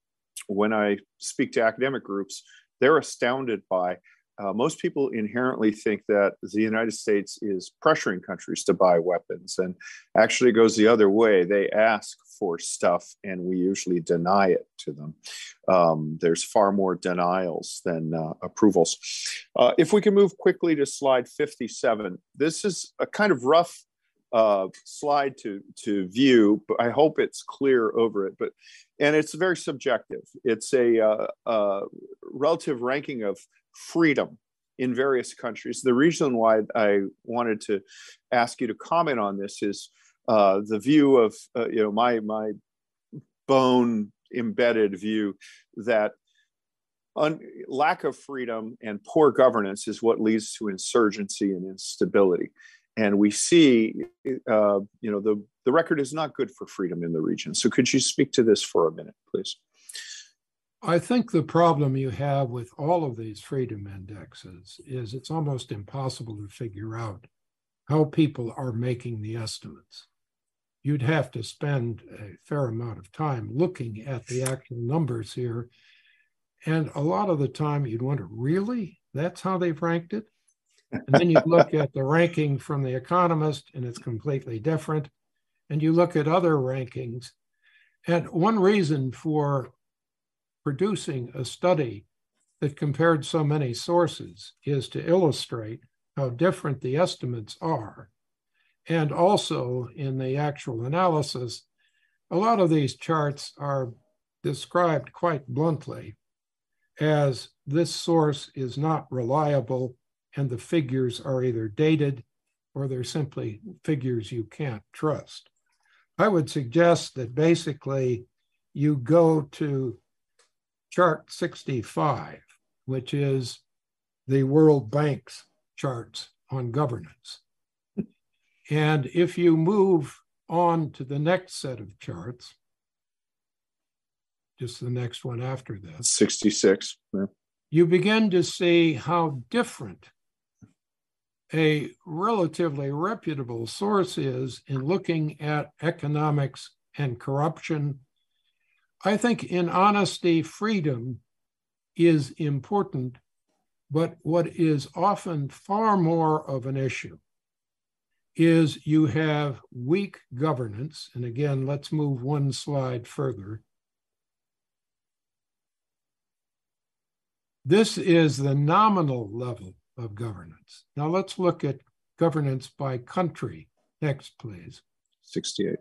when I speak to academic groups, they're astounded by. Uh, most people inherently think that the United States is pressuring countries to buy weapons, and actually goes the other way. They ask for stuff, and we usually deny it to them. Um, there's far more denials than uh, approvals. Uh, if we can move quickly to slide 57, this is a kind of rough uh, slide to to view. But I hope it's clear over it. But and it's very subjective. It's a, uh, uh, relative ranking of freedom in various countries. The reason why I wanted to ask you to comment on this is uh, the view of uh, you know my my bone embedded view that un- lack of freedom and poor governance is what leads to insurgency and instability and we see, uh, you know, the the record is not good for freedom in the region. So, could you speak to this for a minute, please? I think the problem you have with all of these freedom indexes is it's almost impossible to figure out how people are making the estimates. You'd have to spend a fair amount of time looking at the actual numbers here. And a lot of the time you'd wonder, really? That's how they've ranked it? And then you look at the ranking from The Economist, and it's completely different. And you look at other rankings. And one reason for producing a study that compared so many sources is to illustrate how different the estimates are. And also in the actual analysis, a lot of these charts are described quite bluntly as this source is not reliable and the figures are either dated or they're simply figures you can't trust. I would suggest that basically you go to chart 65, which is the World Bank's charts on governance. And if you move on to the next set of charts, just the next one after this, 66, yeah. you begin to see how different a relatively reputable source is in looking at economics and corruption. I think in honesty, freedom is important, but what is often far more of an issue is you have weak governance. And again, let's move one slide further. This is the nominal level of governance. Now let's look at governance by country. Next, please. 68.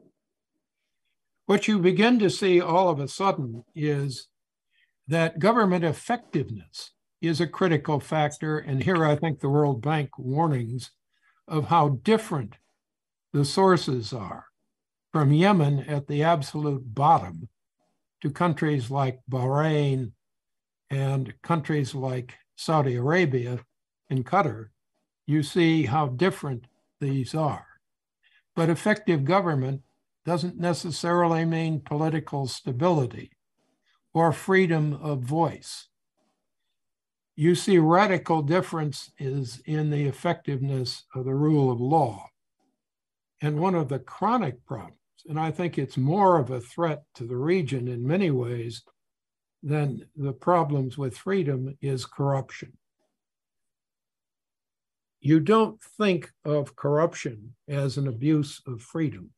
What you begin to see all of a sudden is that government effectiveness is a critical factor. And here I think the World Bank warnings of how different the sources are from Yemen at the absolute bottom to countries like Bahrain and countries like Saudi Arabia in Qatar, you see how different these are. But effective government doesn't necessarily mean political stability or freedom of voice. you see radical difference is in the effectiveness of the rule of law. And one of the chronic problems, and I think it's more of a threat to the region in many ways than the problems with freedom, is corruption. You don't think of corruption as an abuse of freedom.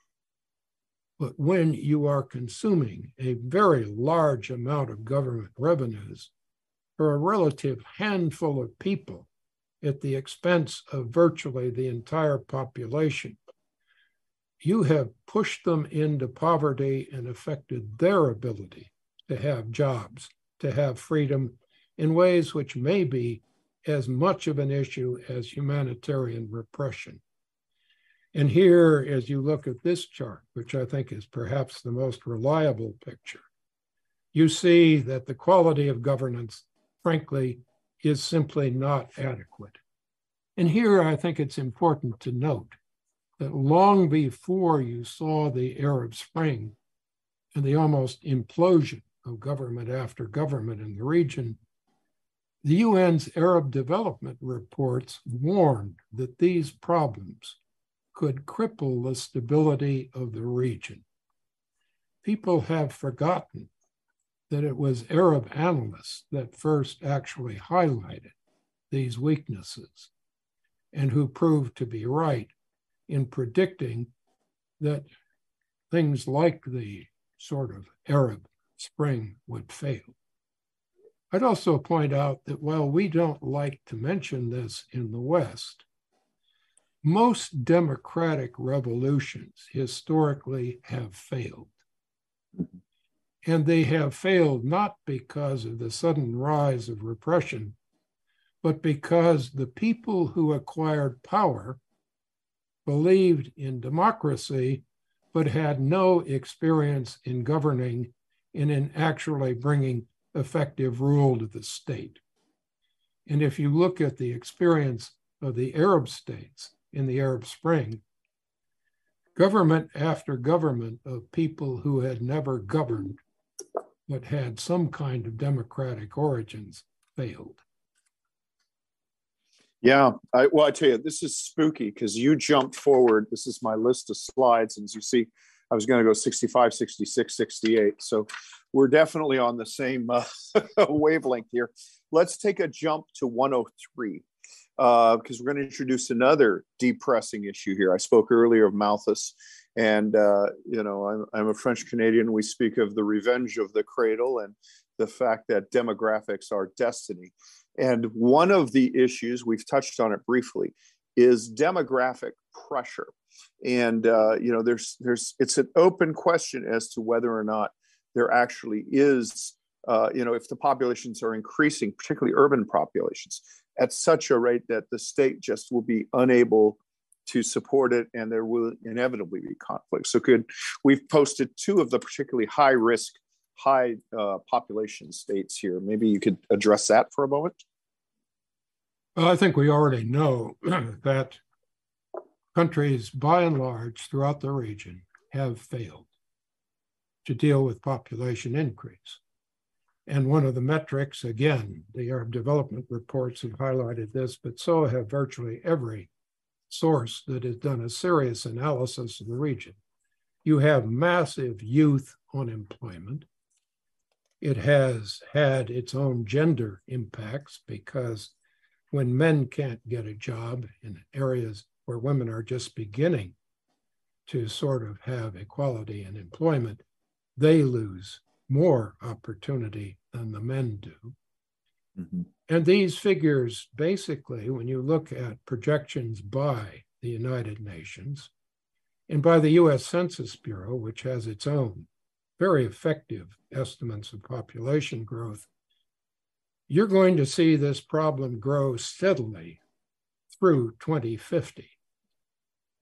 But when you are consuming a very large amount of government revenues for a relative handful of people at the expense of virtually the entire population, you have pushed them into poverty and affected their ability to have jobs, to have freedom in ways which may be as much of an issue as humanitarian repression. And here, as you look at this chart, which I think is perhaps the most reliable picture, you see that the quality of governance, frankly, is simply not adequate. And here I think it's important to note that long before you saw the Arab Spring and the almost implosion of government after government in the region, the UN's Arab Development Reports warned that these problems could cripple the stability of the region. People have forgotten that it was Arab analysts that first actually highlighted these weaknesses and who proved to be right in predicting that things like the sort of Arab Spring would fail. I'd also point out that while we don't like to mention this in the West, most democratic revolutions historically have failed. And they have failed not because of the sudden rise of repression, but because the people who acquired power believed in democracy, but had no experience in governing and in actually bringing effective rule to the state. And if you look at the experience of the Arab states in the Arab Spring, government after government of people who had never governed but had some kind of democratic origins failed. Yeah, I, well, I tell you, this is spooky because you jumped forward. This is my list of slides. And as you see, I was going to go 65, 66, 68. So we're definitely on the same uh, (laughs) wavelength here. Let's take a jump to 103 because uh, we're going to introduce another depressing issue here. I spoke earlier of Malthus, and uh, you know I'm, I'm a French Canadian. We speak of the revenge of the cradle and the fact that demographics are destiny. And one of the issues, we've touched on it briefly, is demographic pressure. And uh, you know, there's there's it's an open question as to whether or not there actually is, uh, you know, if the populations are increasing, particularly urban populations, at such a rate that the state just will be unable to support it, and there will inevitably be conflict. So, could we've posted two of the particularly high risk, high uh, population states here? Maybe you could address that for a moment. Well, I think we already know (clears throat) that countries, by and large, throughout the region, have failed to deal with population increase. And one of the metrics, again, the Arab development reports have highlighted this, but so have virtually every source that has done a serious analysis of the region. You have massive youth unemployment. It has had its own gender impacts because when men can't get a job in areas where women are just beginning to sort of have equality in employment, they lose more opportunity than the men do. Mm-hmm. And these figures, basically, when you look at projections by the United Nations and by the US Census Bureau, which has its own very effective estimates of population growth, you're going to see this problem grow steadily through 2050.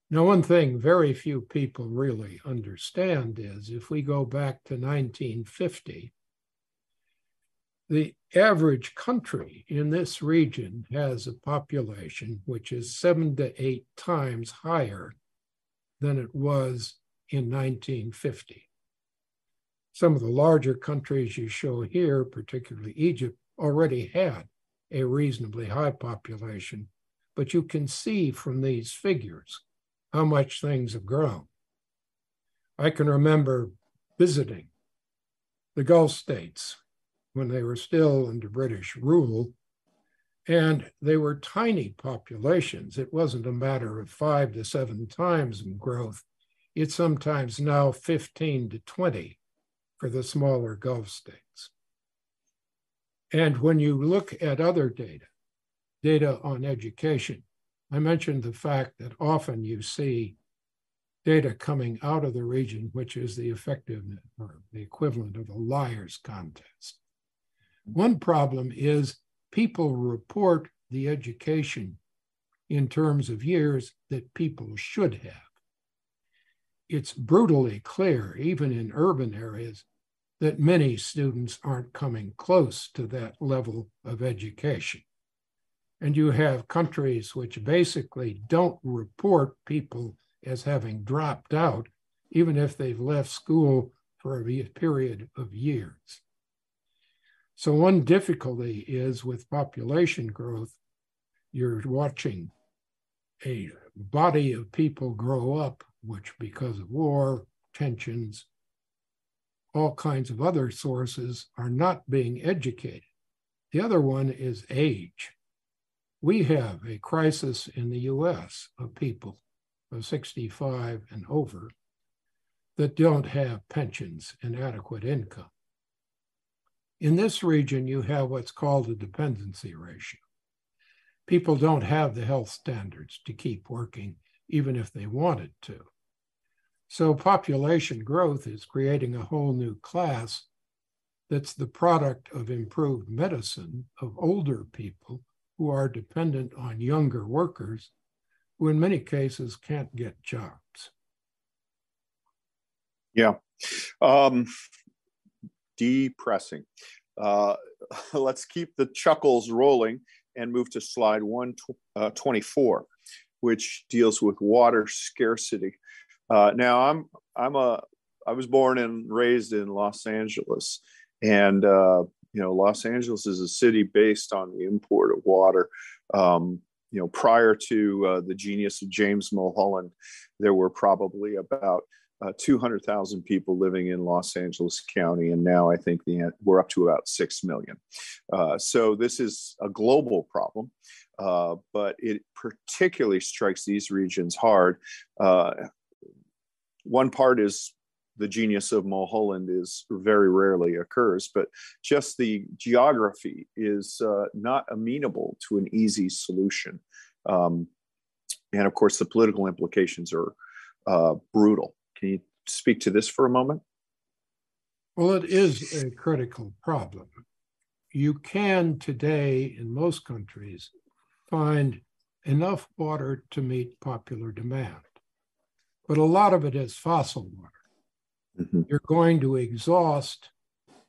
Now, one thing very few people really understand is if we go back to 1950, the average country in this region has a population which is seven to eight times higher than it was in 1950. Some of the larger countries you show here, particularly Egypt, already had a reasonably high population, but you can see from these figures how much things have grown. I can remember visiting the Gulf states when they were still under British rule, and they were tiny populations. It wasn't a matter of five to seven times in growth. It's sometimes now 15 to 20 for the smaller Gulf states. And when you look at other data, data on education, I mentioned the fact that often you see data coming out of the region, which is the effectiveness or the equivalent of a liar's contest. One problem is people report the education in terms of years that people should have. It's brutally clear, even in urban areas, that many students aren't coming close to that level of education. And you have countries which basically don't report people as having dropped out, even if they've left school for a period of years. So, one difficulty is with population growth, you're watching a body of people grow up, which, because of war, tensions, all kinds of other sources are not being educated. The other one is age. We have a crisis in the US of people of 65 and over that don't have pensions and adequate income. In this region, you have what's called a dependency ratio. People don't have the health standards to keep working, even if they wanted to. So population growth is creating a whole new class that's the product of improved medicine of older people who are dependent on younger workers who in many cases can't get jobs. Yeah. Um, depressing. Uh, (laughs) let's keep the chuckles rolling and move to slide 124, uh, which deals with water scarcity. Uh, now I'm I'm a I was born and raised in Los Angeles, and uh, you know Los Angeles is a city based on the import of water. Um, you know, prior to uh, the genius of James Mulholland, there were probably about uh, 200,000 people living in Los Angeles County, and now I think the, we're up to about 6 million. Uh, so this is a global problem, uh, but it particularly strikes these regions hard. Uh, one part is the genius of Mulholland is very rarely occurs, but just the geography is uh, not amenable to an easy solution. Um, and of course, the political implications are uh, brutal. Can you speak to this for a moment? Well, it is a critical problem. You can today, in most countries, find enough water to meet popular demand but a lot of it is fossil water. Mm-hmm. You're going to exhaust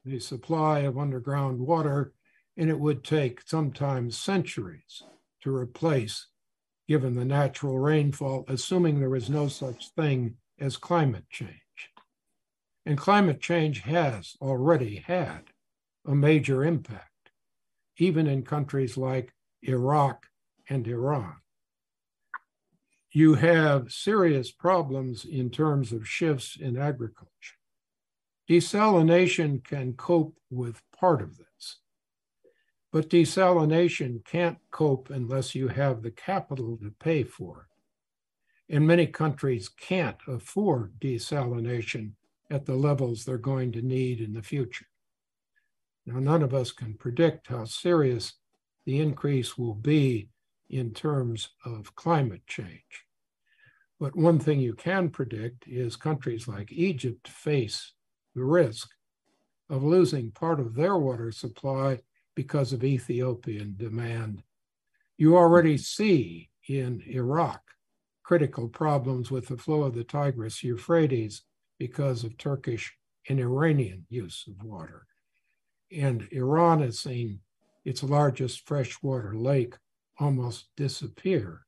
the supply of underground water, and it would take sometimes centuries to replace, given the natural rainfall, assuming there is no such thing as climate change. And climate change has already had a major impact, even in countries like Iraq and Iran you have serious problems in terms of shifts in agriculture. Desalination can cope with part of this, but desalination can't cope unless you have the capital to pay for it. And many countries can't afford desalination at the levels they're going to need in the future. Now, none of us can predict how serious the increase will be in terms of climate change. But one thing you can predict is countries like Egypt face the risk of losing part of their water supply because of Ethiopian demand. You already see in Iraq critical problems with the flow of the Tigris Euphrates because of Turkish and Iranian use of water. And Iran has seen its largest freshwater lake almost disappear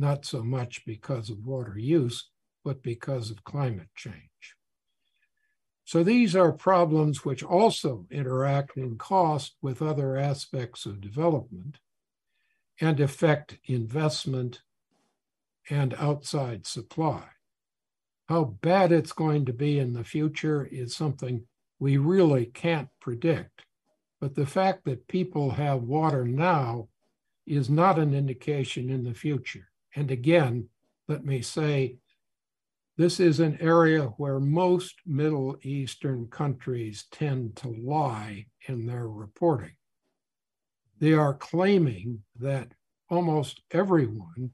not so much because of water use, but because of climate change. So these are problems which also interact in cost with other aspects of development and affect investment and outside supply. How bad it's going to be in the future is something we really can't predict. But the fact that people have water now is not an indication in the future. And again, let me say, this is an area where most Middle Eastern countries tend to lie in their reporting. They are claiming that almost everyone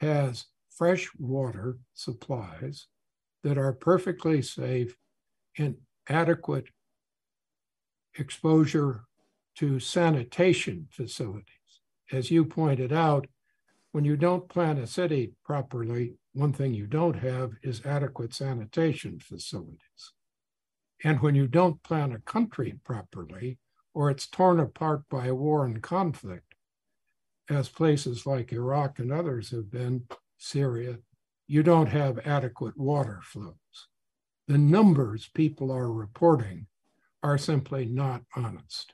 has fresh water supplies that are perfectly safe and adequate exposure to sanitation facilities. As you pointed out, when you don't plan a city properly, one thing you don't have is adequate sanitation facilities. And when you don't plan a country properly, or it's torn apart by war and conflict, as places like Iraq and others have been, Syria, you don't have adequate water flows. The numbers people are reporting are simply not honest.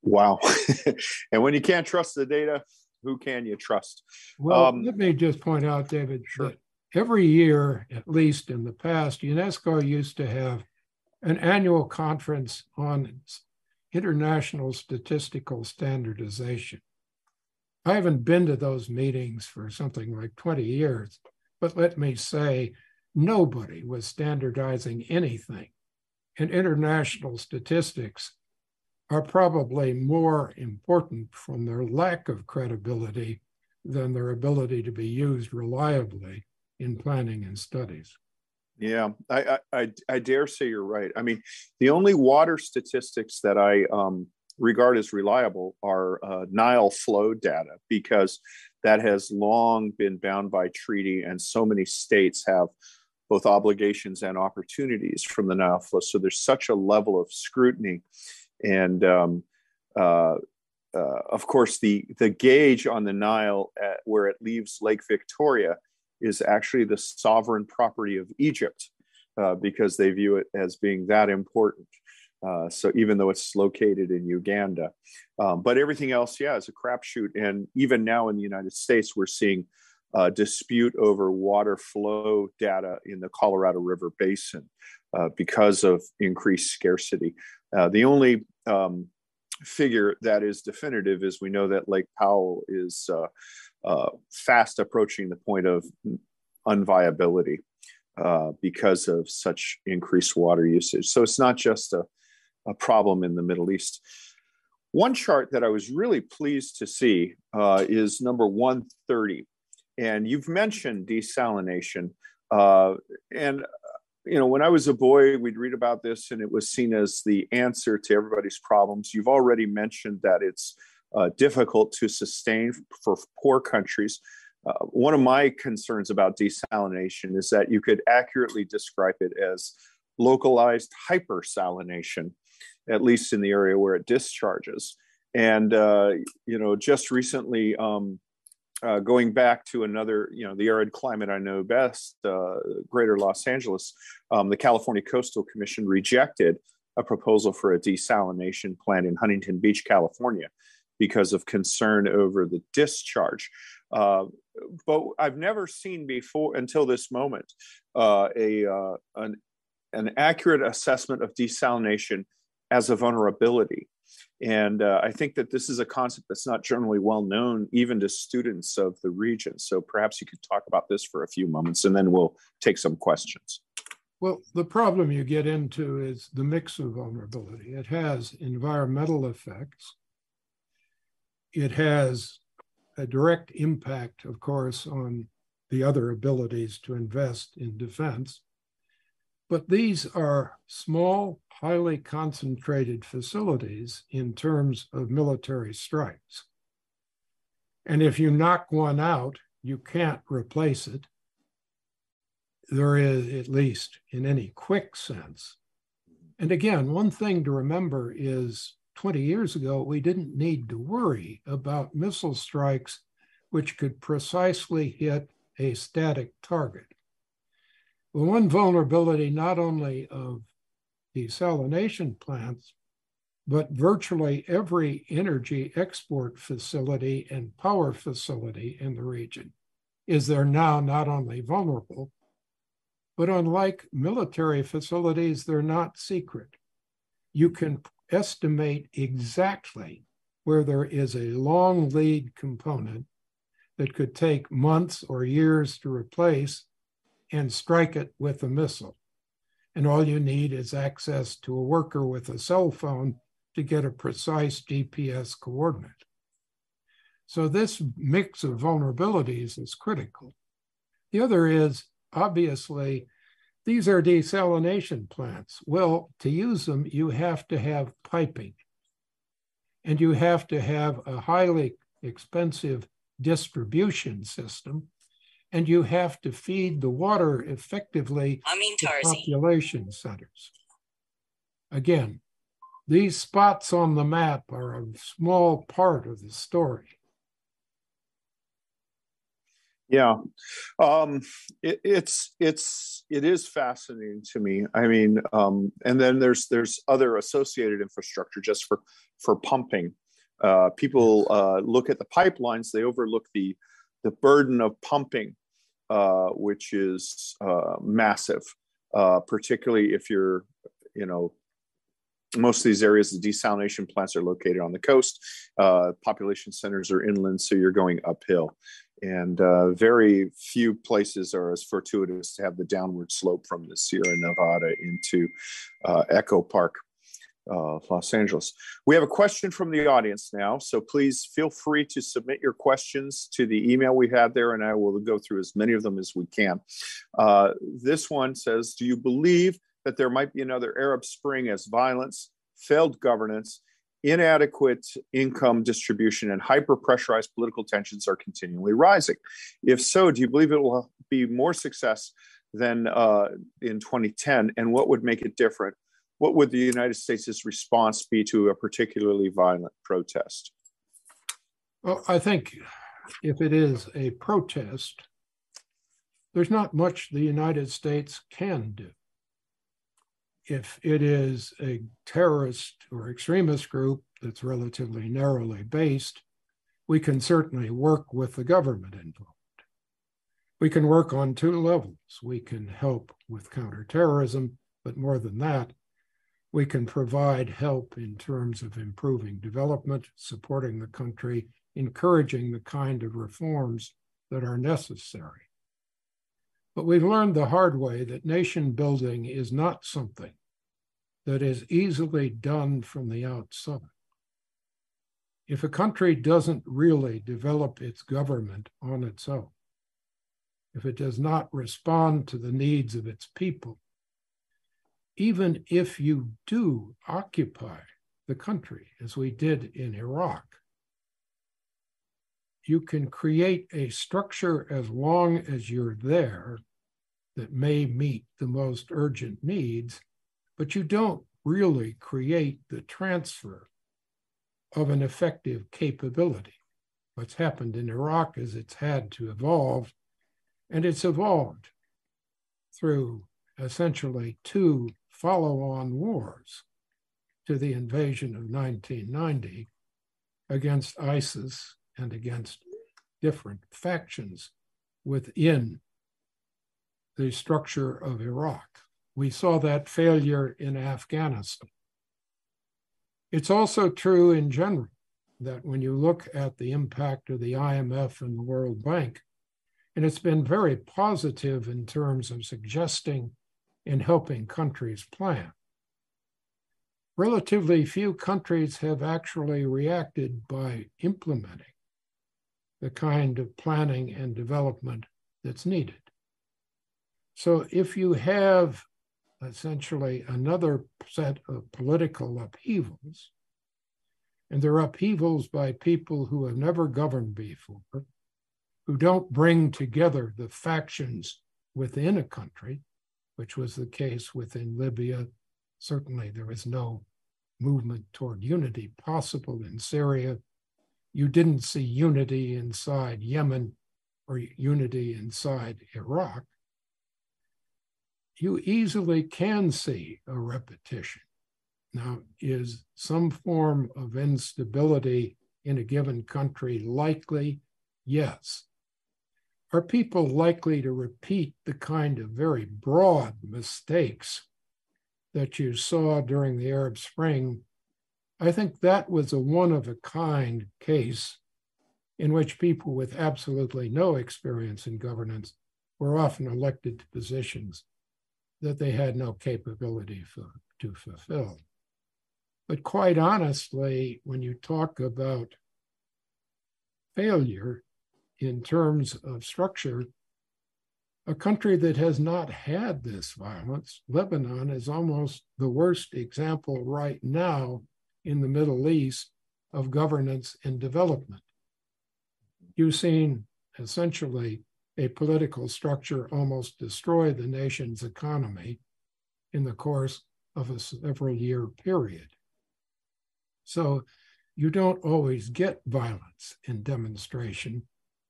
Wow. (laughs) and when you can't trust the data, who can you trust? Well, um, let me just point out, David, sure. that every year, at least in the past, UNESCO used to have an annual conference on international statistical standardization. I haven't been to those meetings for something like 20 years, but let me say, nobody was standardizing anything. And international statistics are probably more important from their lack of credibility than their ability to be used reliably in planning and studies. Yeah, I, I, I dare say you're right. I mean, the only water statistics that I um, regard as reliable are uh, Nile flow data because that has long been bound by treaty, and so many states have both obligations and opportunities from the Nile flow. So there's such a level of scrutiny, and um, uh, uh, of course, the the gauge on the Nile at, where it leaves Lake Victoria is actually the sovereign property of Egypt uh, because they view it as being that important. Uh, so even though it's located in Uganda, um, but everything else, yeah, is a crapshoot. And even now in the United States, we're seeing a dispute over water flow data in the Colorado River Basin uh, because of increased scarcity. Uh, the only um, figure that is definitive is we know that Lake Powell is uh, uh, fast approaching the point of unviability uh, because of such increased water usage. So it's not just a, a, problem in the Middle East. One chart that I was really pleased to see uh, is number 130. And you've mentioned desalination. Uh, and you know, when I was a boy, we'd read about this and it was seen as the answer to everybody's problems. You've already mentioned that it's uh, difficult to sustain for poor countries. Uh, one of my concerns about desalination is that you could accurately describe it as localized hypersalination, at least in the area where it discharges. And, uh, you know, just recently, um, uh, going back to another, you know, the arid climate I know best, uh, greater Los Angeles, um, the California Coastal Commission rejected a proposal for a desalination plant in Huntington Beach, California, because of concern over the discharge. Uh, but I've never seen before until this moment uh, a uh, an, an accurate assessment of desalination as a vulnerability. And uh, I think that this is a concept that's not generally well known, even to students of the region. So perhaps you could talk about this for a few moments and then we'll take some questions. Well, the problem you get into is the mix of vulnerability. It has environmental effects, it has a direct impact, of course, on the other abilities to invest in defense. But these are small, highly concentrated facilities in terms of military strikes. And if you knock one out, you can't replace it. There is, at least in any quick sense. And again, one thing to remember is 20 years ago, we didn't need to worry about missile strikes which could precisely hit a static target. Well, one vulnerability not only of desalination plants, but virtually every energy export facility and power facility in the region is they're now not only vulnerable, but unlike military facilities, they're not secret. You can estimate exactly where there is a long lead component that could take months or years to replace and strike it with a missile. And all you need is access to a worker with a cell phone to get a precise GPS coordinate. So this mix of vulnerabilities is critical. The other is obviously these are desalination plants. Well, to use them, you have to have piping and you have to have a highly expensive distribution system and you have to feed the water effectively I mean, to Tarzi. population centers. Again, these spots on the map are a small part of the story. Yeah, um, it, it's it's it is fascinating to me. I mean, um, and then there's there's other associated infrastructure just for for pumping. Uh, people uh, look at the pipelines; they overlook the the burden of pumping, uh, which is uh, massive. Uh, particularly if you're, you know, most of these areas, the desalination plants are located on the coast. Uh, population centers are inland, so you're going uphill and uh, very few places are as fortuitous to have the downward slope from the Sierra Nevada into uh, Echo Park, uh, Los Angeles. We have a question from the audience now, so please feel free to submit your questions to the email we have there, and I will go through as many of them as we can. Uh, this one says Do you believe that there might be another Arab Spring as violence, failed governance, inadequate income distribution and hyper pressurized political tensions are continually rising. If so, do you believe it will be more success than uh, in 2010? And what would make it different? What would the United States' response be to a particularly violent protest? Well, I think if it is a protest, there's not much the United States can do if it is a terrorist or extremist group that's relatively narrowly based, we can certainly work with the government involved. We can work on two levels. We can help with counterterrorism, but more than that, we can provide help in terms of improving development, supporting the country, encouraging the kind of reforms that are necessary. But we've learned the hard way that nation building is not something that is easily done from the outside. If a country doesn't really develop its government on its own, if it does not respond to the needs of its people, even if you do occupy the country, as we did in Iraq, you can create a structure as long as you're there that may meet the most urgent needs, but you don't really create the transfer of an effective capability. What's happened in Iraq is it's had to evolve, and it's evolved through essentially two follow on wars to the invasion of 1990 against ISIS and against different factions within the structure of Iraq. We saw that failure in Afghanistan. It's also true in general that when you look at the impact of the IMF and the World Bank, and it's been very positive in terms of suggesting and helping countries plan. Relatively few countries have actually reacted by implementing the kind of planning and development that's needed. So if you have essentially another set of political upheavals, and they're upheavals by people who have never governed before, who don't bring together the factions within a country, which was the case within Libya. Certainly, there was no movement toward unity possible in Syria. You didn't see unity inside Yemen or unity inside Iraq. you easily can see a repetition. Now, is some form of instability in a given country likely? Yes. Are people likely to repeat the kind of very broad mistakes that you saw during the Arab Spring? I think that was a one of a kind case in which people with absolutely no experience in governance were often elected to positions that they had no capability for, to fulfill. But quite honestly, when you talk about failure in terms of structure, a country that has not had this violence, Lebanon, is almost the worst example right now in the Middle East of governance and development. You've seen essentially a political structure almost destroy the nation's economy in the course of a several year period. So you don't always get violence in demonstration,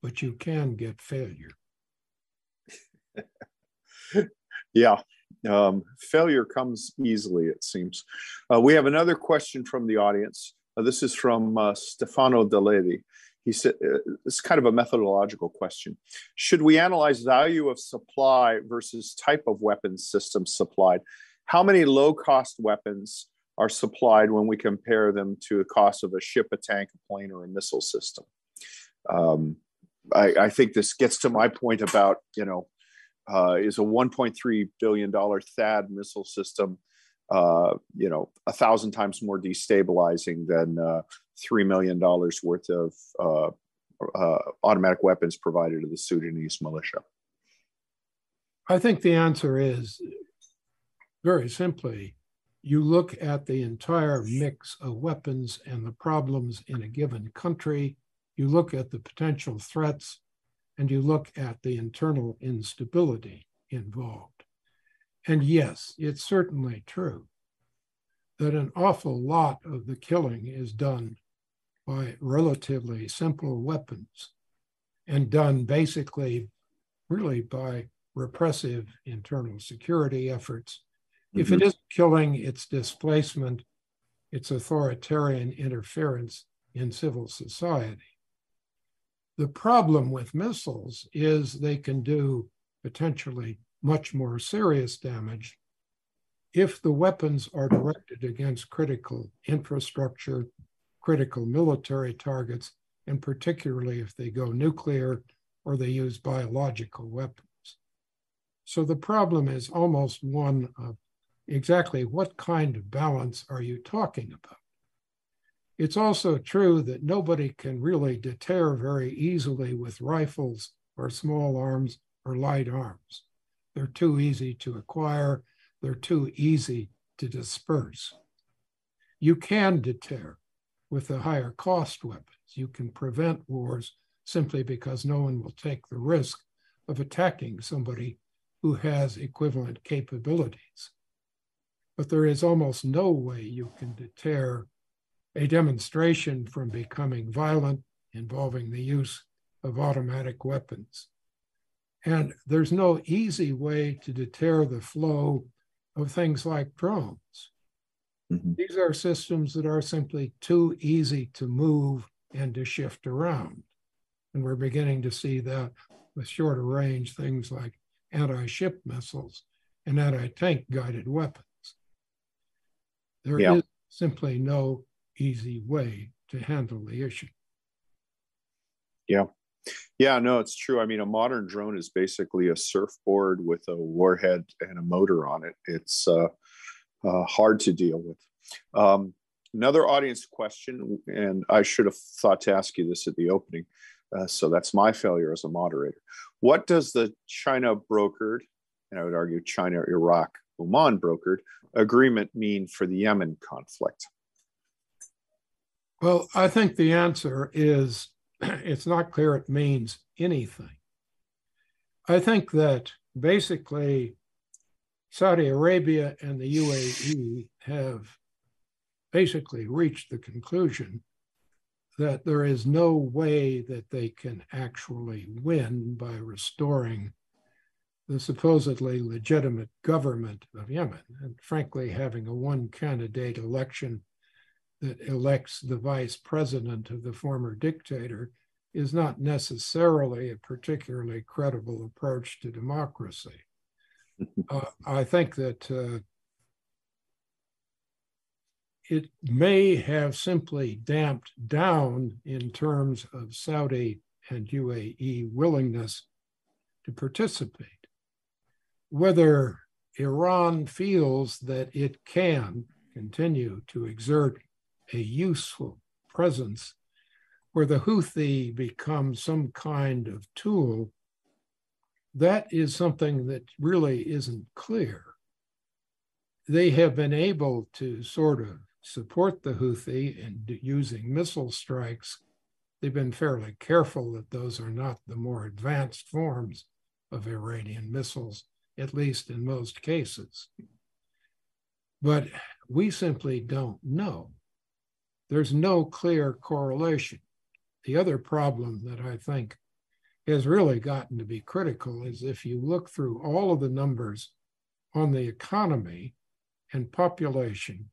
but you can get failure. (laughs) yeah, um, failure comes easily, it seems. Uh, we have another question from the audience. Uh, this is from uh, Stefano Deledi. He said, uh, it's kind of a methodological question. Should we analyze value of supply versus type of weapons systems supplied? How many low cost weapons are supplied when we compare them to the cost of a ship, a tank, a plane, or a missile system. Um, I, I, think this gets to my point about, you know, uh, is a 1.3 billion dollar THAAD missile system, uh, you know, a thousand times more destabilizing than uh, three million dollars worth of uh, uh, automatic weapons provided to the Sudanese militia? I think the answer is very simply you look at the entire mix of weapons and the problems in a given country, you look at the potential threats, and you look at the internal instability involved. And yes, it's certainly true that an awful lot of the killing is done by relatively simple weapons and done basically really by repressive internal security efforts if it mm-hmm. is killing, it's displacement, it's authoritarian interference in civil society. The problem with missiles is they can do potentially much more serious damage if the weapons are directed against critical infrastructure, critical military targets, and particularly if they go nuclear or they use biological weapons. So the problem is almost one of exactly what kind of balance are you talking about? It's also true that nobody can really deter very easily with rifles or small arms or light arms. They're too easy to acquire, they're too easy to disperse. You can deter with the higher cost weapons. You can prevent wars simply because no one will take the risk of attacking somebody who has equivalent capabilities but there is almost no way you can deter a demonstration from becoming violent involving the use of automatic weapons. And there's no easy way to deter the flow of things like drones. Mm-hmm. These are systems that are simply too easy to move and to shift around. And we're beginning to see that with shorter range things like anti ship missiles and anti tank guided weapons. There yeah. is simply no easy way to handle the issue. Yeah. Yeah, no, it's true. I mean, a modern drone is basically a surfboard with a warhead and a motor on it. It's uh, uh, hard to deal with. Um, another audience question, and I should have thought to ask you this at the opening. Uh, so that's my failure as a moderator. What does the China brokered, and I would argue China Iraq Oman brokered agreement mean for the Yemen conflict? Well, I think the answer is (clears throat) it's not clear it means anything. I think that basically Saudi Arabia and the UAE have basically reached the conclusion that there is no way that they can actually win by restoring the supposedly legitimate government of Yemen. And frankly, having a one candidate election that elects the vice president of the former dictator is not necessarily a particularly credible approach to democracy. (laughs) uh, I think that uh, it may have simply damped down in terms of Saudi and UAE willingness to participate. Whether Iran feels that it can continue to exert a useful presence where the Houthi becomes some kind of tool, that is something that really isn't clear. They have been able to sort of support the Houthi in using missile strikes. They've been fairly careful that those are not the more advanced forms of Iranian missiles, at least in most cases. But we simply don't know there's no clear correlation. The other problem that I think has really gotten to be critical is if you look through all of the numbers on the economy and population,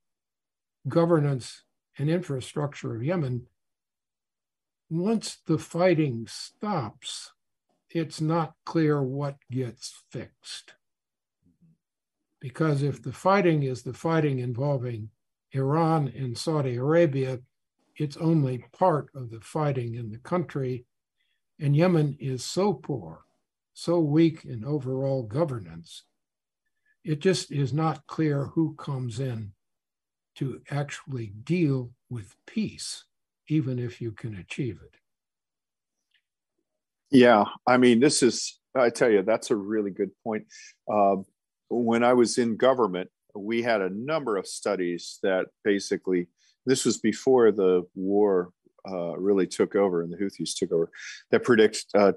governance, and infrastructure of Yemen, once the fighting stops, it's not clear what gets fixed. Mm-hmm. Because if the fighting is the fighting involving Iran and Saudi Arabia, it's only part of the fighting in the country. And Yemen is so poor, so weak in overall governance, it just is not clear who comes in to actually deal with peace, even if you can achieve it. Yeah, I mean, this is, I tell you, that's a really good point. Uh, when I was in government, we had a number of studies that basically this was before the war uh, really took over and the Houthis took over that predict uh,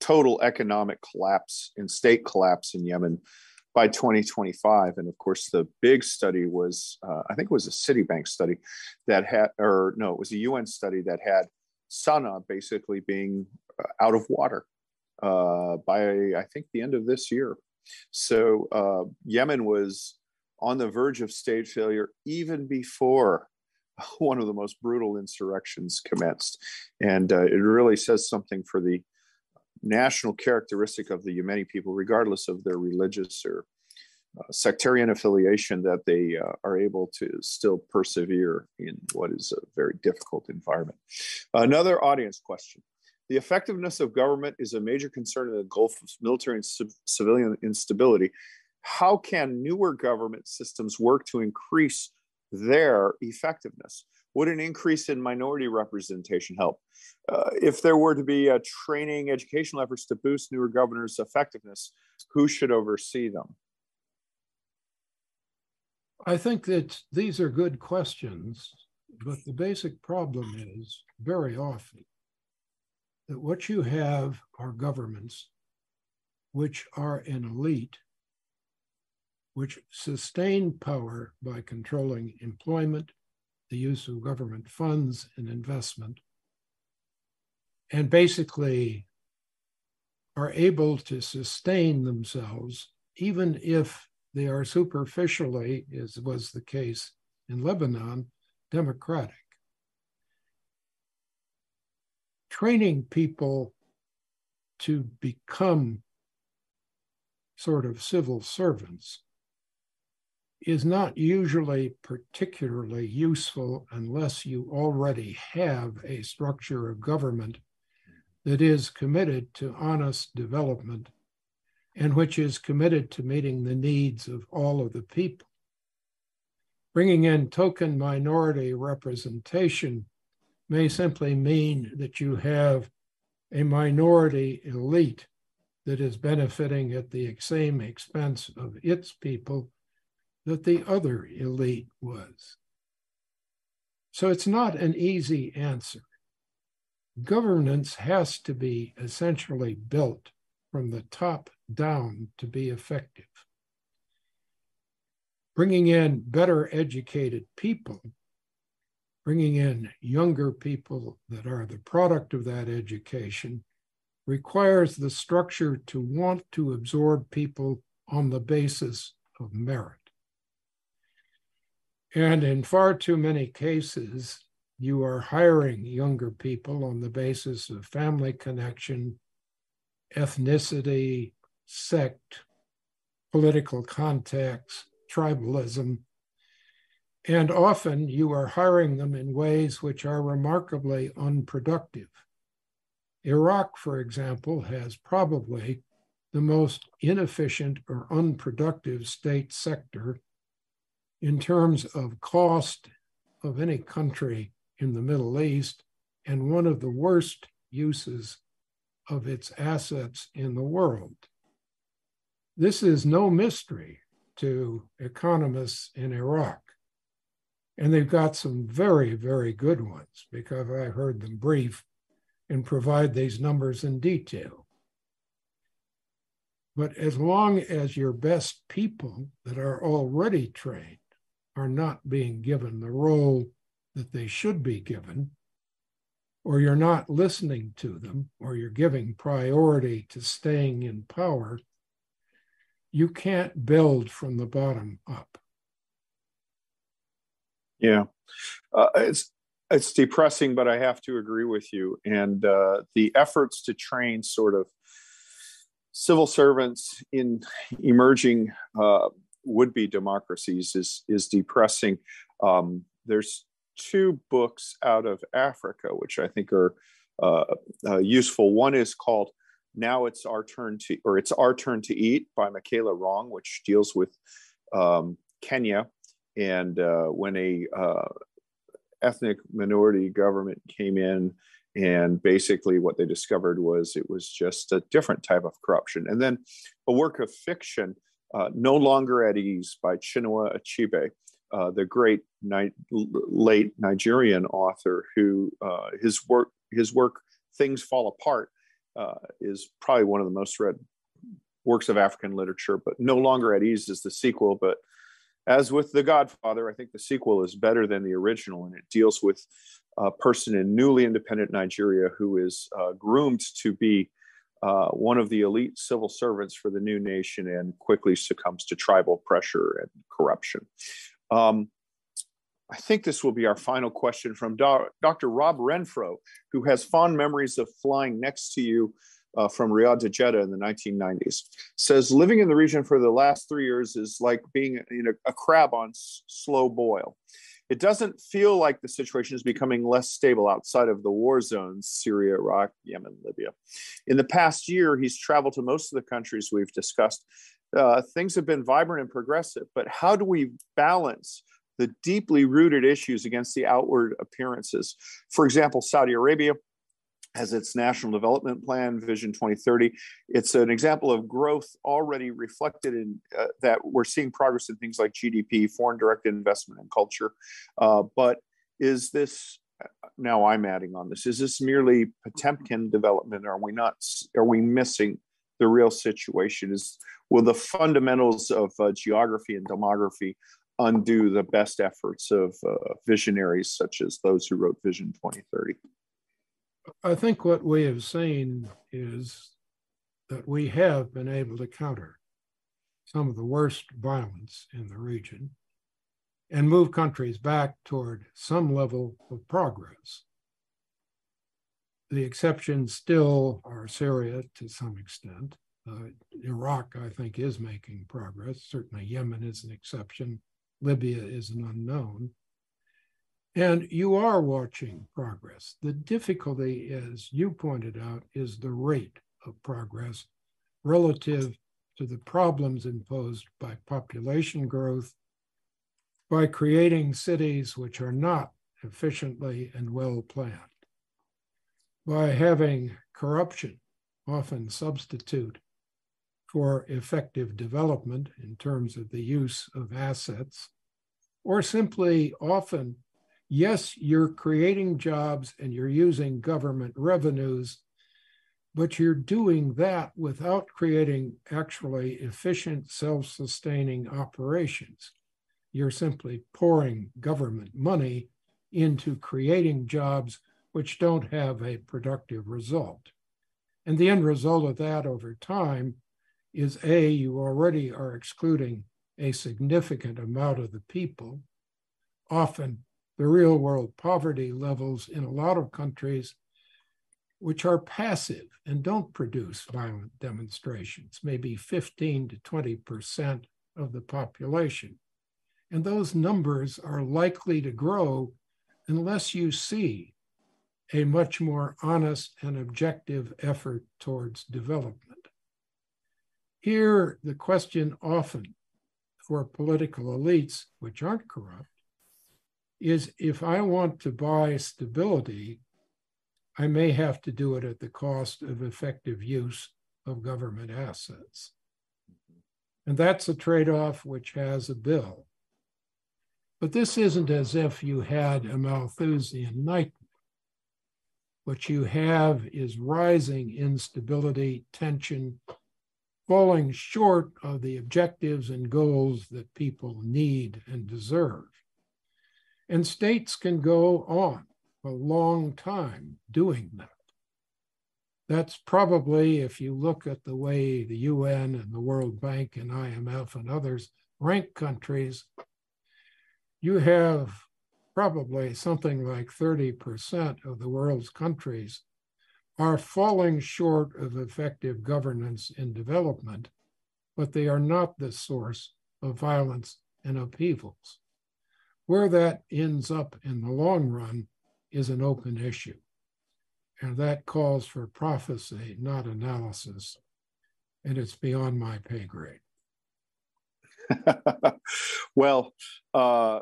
total economic collapse and state collapse in Yemen by 2025. And of course, the big study was, uh, I think it was a Citibank study that had, or no, it was a UN study that had Sana'a basically being uh, out of water uh, by, I think, the end of this year. So Yemen was on the verge of state failure even before (laughs) one of the most brutal insurrections commenced. And uh, it really says something for the national characteristic of the Yemeni people, regardless of their religious or uh, sectarian affiliation, that they uh, are able to still persevere in what is a very difficult environment. Another audience question. The effectiveness of government is a major concern in the Gulf of military and civilian instability how can newer government systems work to increase their effectiveness? Would an increase in minority representation help? Uh, if there were to be a training educational efforts to boost newer governors' effectiveness, who should oversee them? I think that these are good questions, but the basic problem is very often that what you have are governments which are an elite which sustain power by controlling employment, the use of government funds and investment, and basically are able to sustain themselves, even if they are superficially, as was the case in Lebanon, democratic. Training people to become sort of civil servants is not usually particularly useful unless you already have a structure of government that is committed to honest development and which is committed to meeting the needs of all of the people. Bringing in token minority representation may simply mean that you have a minority elite that is benefiting at the same expense of its people that the other elite was. So it's not an easy answer. Governance has to be essentially built from the top down to be effective. Bringing in better educated people, bringing in younger people that are the product of that education, requires the structure to want to absorb people on the basis of merit. And in far too many cases, you are hiring younger people on the basis of family connection, ethnicity, sect, political contacts, tribalism. And often you are hiring them in ways which are remarkably unproductive. Iraq, for example, has probably the most inefficient or unproductive state sector in terms of cost of any country in the Middle East and one of the worst uses of its assets in the world. This is no mystery to economists in Iraq. And they've got some very, very good ones because I heard them brief and provide these numbers in detail. But as long as your best people that are already trained are not being given the role that they should be given, or you're not listening to them, or you're giving priority to staying in power, you can't build from the bottom up. Yeah, uh, it's it's depressing, but I have to agree with you. And uh, the efforts to train sort of civil servants in emerging uh, would-be democracies is is depressing. Um, there's two books out of Africa which I think are uh, uh, useful. One is called "Now It's Our Turn to," or "It's Our Turn to Eat" by Michela Wrong, which deals with um, Kenya and uh, when a uh, ethnic minority government came in and basically what they discovered was it was just a different type of corruption and then a work of fiction uh, no longer at ease by chinua achebe uh, the great ni- late nigerian author who uh, his work his work things fall apart uh, is probably one of the most read works of african literature but no longer at ease is the sequel. But as with The Godfather, I think the sequel is better than the original, and it deals with a person in newly independent Nigeria who is uh, groomed to be uh, one of the elite civil servants for the new nation and quickly succumbs to tribal pressure and corruption. Um, I think this will be our final question from Do- Dr. Rob Renfro, who has fond memories of flying next to you uh, from Riyadh to Jeddah in the 1990s, says living in the region for the last three years is like being you know, a crab on s- slow boil. It doesn't feel like the situation is becoming less stable outside of the war zones Syria, Iraq, Yemen, Libya. In the past year, he's traveled to most of the countries we've discussed. Uh, things have been vibrant and progressive, but how do we balance the deeply rooted issues against the outward appearances? For example, Saudi Arabia has its national development plan, Vision 2030. It's an example of growth already reflected in uh, that we're seeing progress in things like GDP, foreign direct investment, and culture. Uh, but is this now I'm adding on this? Is this merely Potemkin development? Are we not? Are we missing the real situation? Is will the fundamentals of uh, geography and demography undo the best efforts of uh, visionaries such as those who wrote Vision 2030? I think what we have seen is that we have been able to counter some of the worst violence in the region and move countries back toward some level of progress. The exceptions still are Syria to some extent. Uh, Iraq, I think, is making progress. Certainly, Yemen is an exception. Libya is an unknown. And you are watching progress. The difficulty, as you pointed out, is the rate of progress relative to the problems imposed by population growth, by creating cities which are not efficiently and well planned, by having corruption often substitute for effective development in terms of the use of assets, or simply often yes, you're creating jobs and you're using government revenues, but you're doing that without creating actually efficient, self sustaining operations. You're simply pouring government money into creating jobs which don't have a productive result. And the end result of that over time is A, you already are excluding a significant amount of the people. Often the real world poverty levels in a lot of countries, which are passive and don't produce violent demonstrations, maybe 15 to 20% of the population. And those numbers are likely to grow unless you see a much more honest and objective effort towards development. Here, the question often for political elites, which aren't corrupt, is if I want to buy stability, I may have to do it at the cost of effective use of government assets. Mm-hmm. And that's a trade off which has a bill. But this isn't as if you had a Malthusian nightmare. What you have is rising instability, tension, falling short of the objectives and goals that people need and deserve. And states can go on a long time doing that. That's probably, if you look at the way the UN and the World Bank and IMF and others rank countries, you have probably something like 30% of the world's countries are falling short of effective governance in development, but they are not the source of violence and upheavals. Where that ends up in the long run is an open issue. And that calls for prophecy, not analysis. And it's beyond my pay grade. (laughs) well, uh,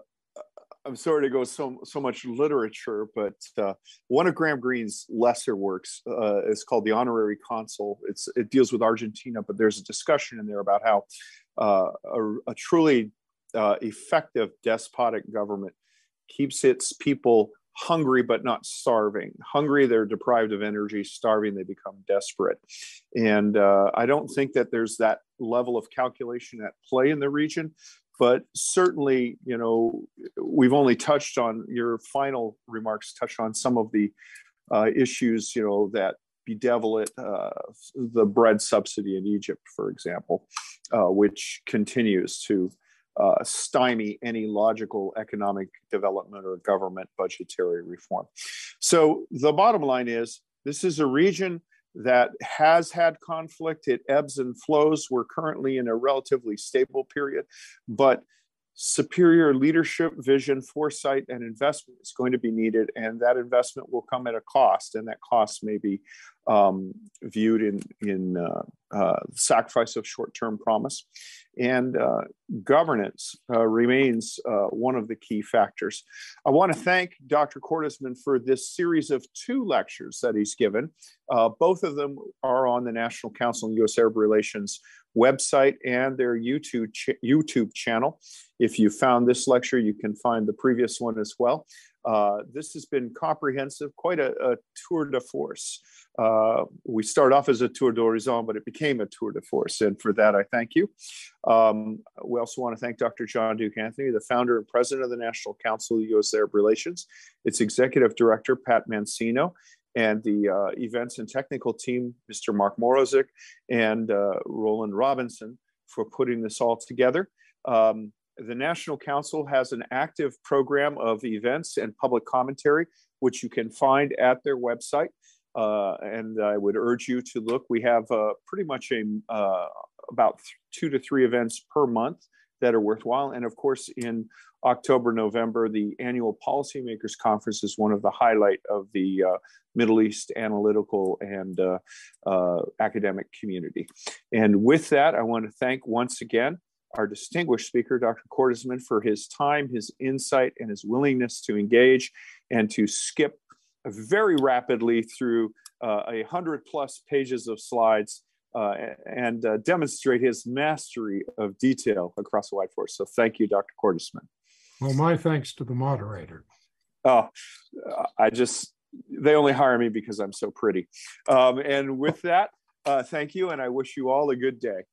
I'm sorry to go so so much literature, but uh, one of Graham Greene's lesser works uh, is called "The Honorary Consul." It's it deals with Argentina, but there's a discussion in there about how uh, a, a, truly uh, effective despotic government keeps its people hungry but not starving. Hungry, they're deprived of energy. Starving, they become desperate. And uh, I don't think that there's that level of calculation at play in the region but certainly you know we've only touched on your final remarks touched on some of the uh, issues you know that bedevil it uh, the bread subsidy in egypt for example uh, which continues to uh, stymie any logical economic development or government budgetary reform so the bottom line is this is a region that has had conflict. It ebbs and flows. We're currently in a relatively stable period, but superior leadership, vision, foresight, and investment is going to be needed, and that investment will come at a cost, and that cost may be um, viewed in in uh, uh, sacrifice of short-term promise, and uh, governance uh, remains uh, one of the key factors. I want to thank Dr. Cordesman for this series of two lectures that he's given. Uh, both of them are on the National Council on U.S. Arab Relations website and their YouTube ch- YouTube channel. If you found this lecture, you can find the previous one as well. Uh, this has been comprehensive, quite a, a tour de force. Uh, we start off as a tour d'horizon, but it became a tour de force. And for that, I thank you. Um, we also want to thank Dr. John Duke Anthony, the founder and president of the National Council of U.S. Arab Relations, its executive director, Pat Mancino, and the uh, events and technical team, Mr. Mark Morozik and uh, Roland Robinson, for putting this all together. Um, the National Council has an active program of events and public commentary, which you can find at their website. Uh, and I would urge you to look. We have uh, pretty much a uh, about two to three events per month that are worthwhile. And of course, in October, November, the annual Policymakers Conference is one of the highlight of the uh, Middle East analytical and uh, uh, academic community. And with that, I want to thank once again our distinguished speaker, Dr. Cordesman, for his time, his insight, and his willingness to engage and to skip very rapidly through uh, a hundred plus pages of slides uh, and uh, demonstrate his mastery of detail across the white force. So thank you, Dr. Cordesman. Well, my thanks to the moderator. Oh, I just, they only hire me because I'm so pretty. Um, and with that, uh, thank you, and I wish you all a good day.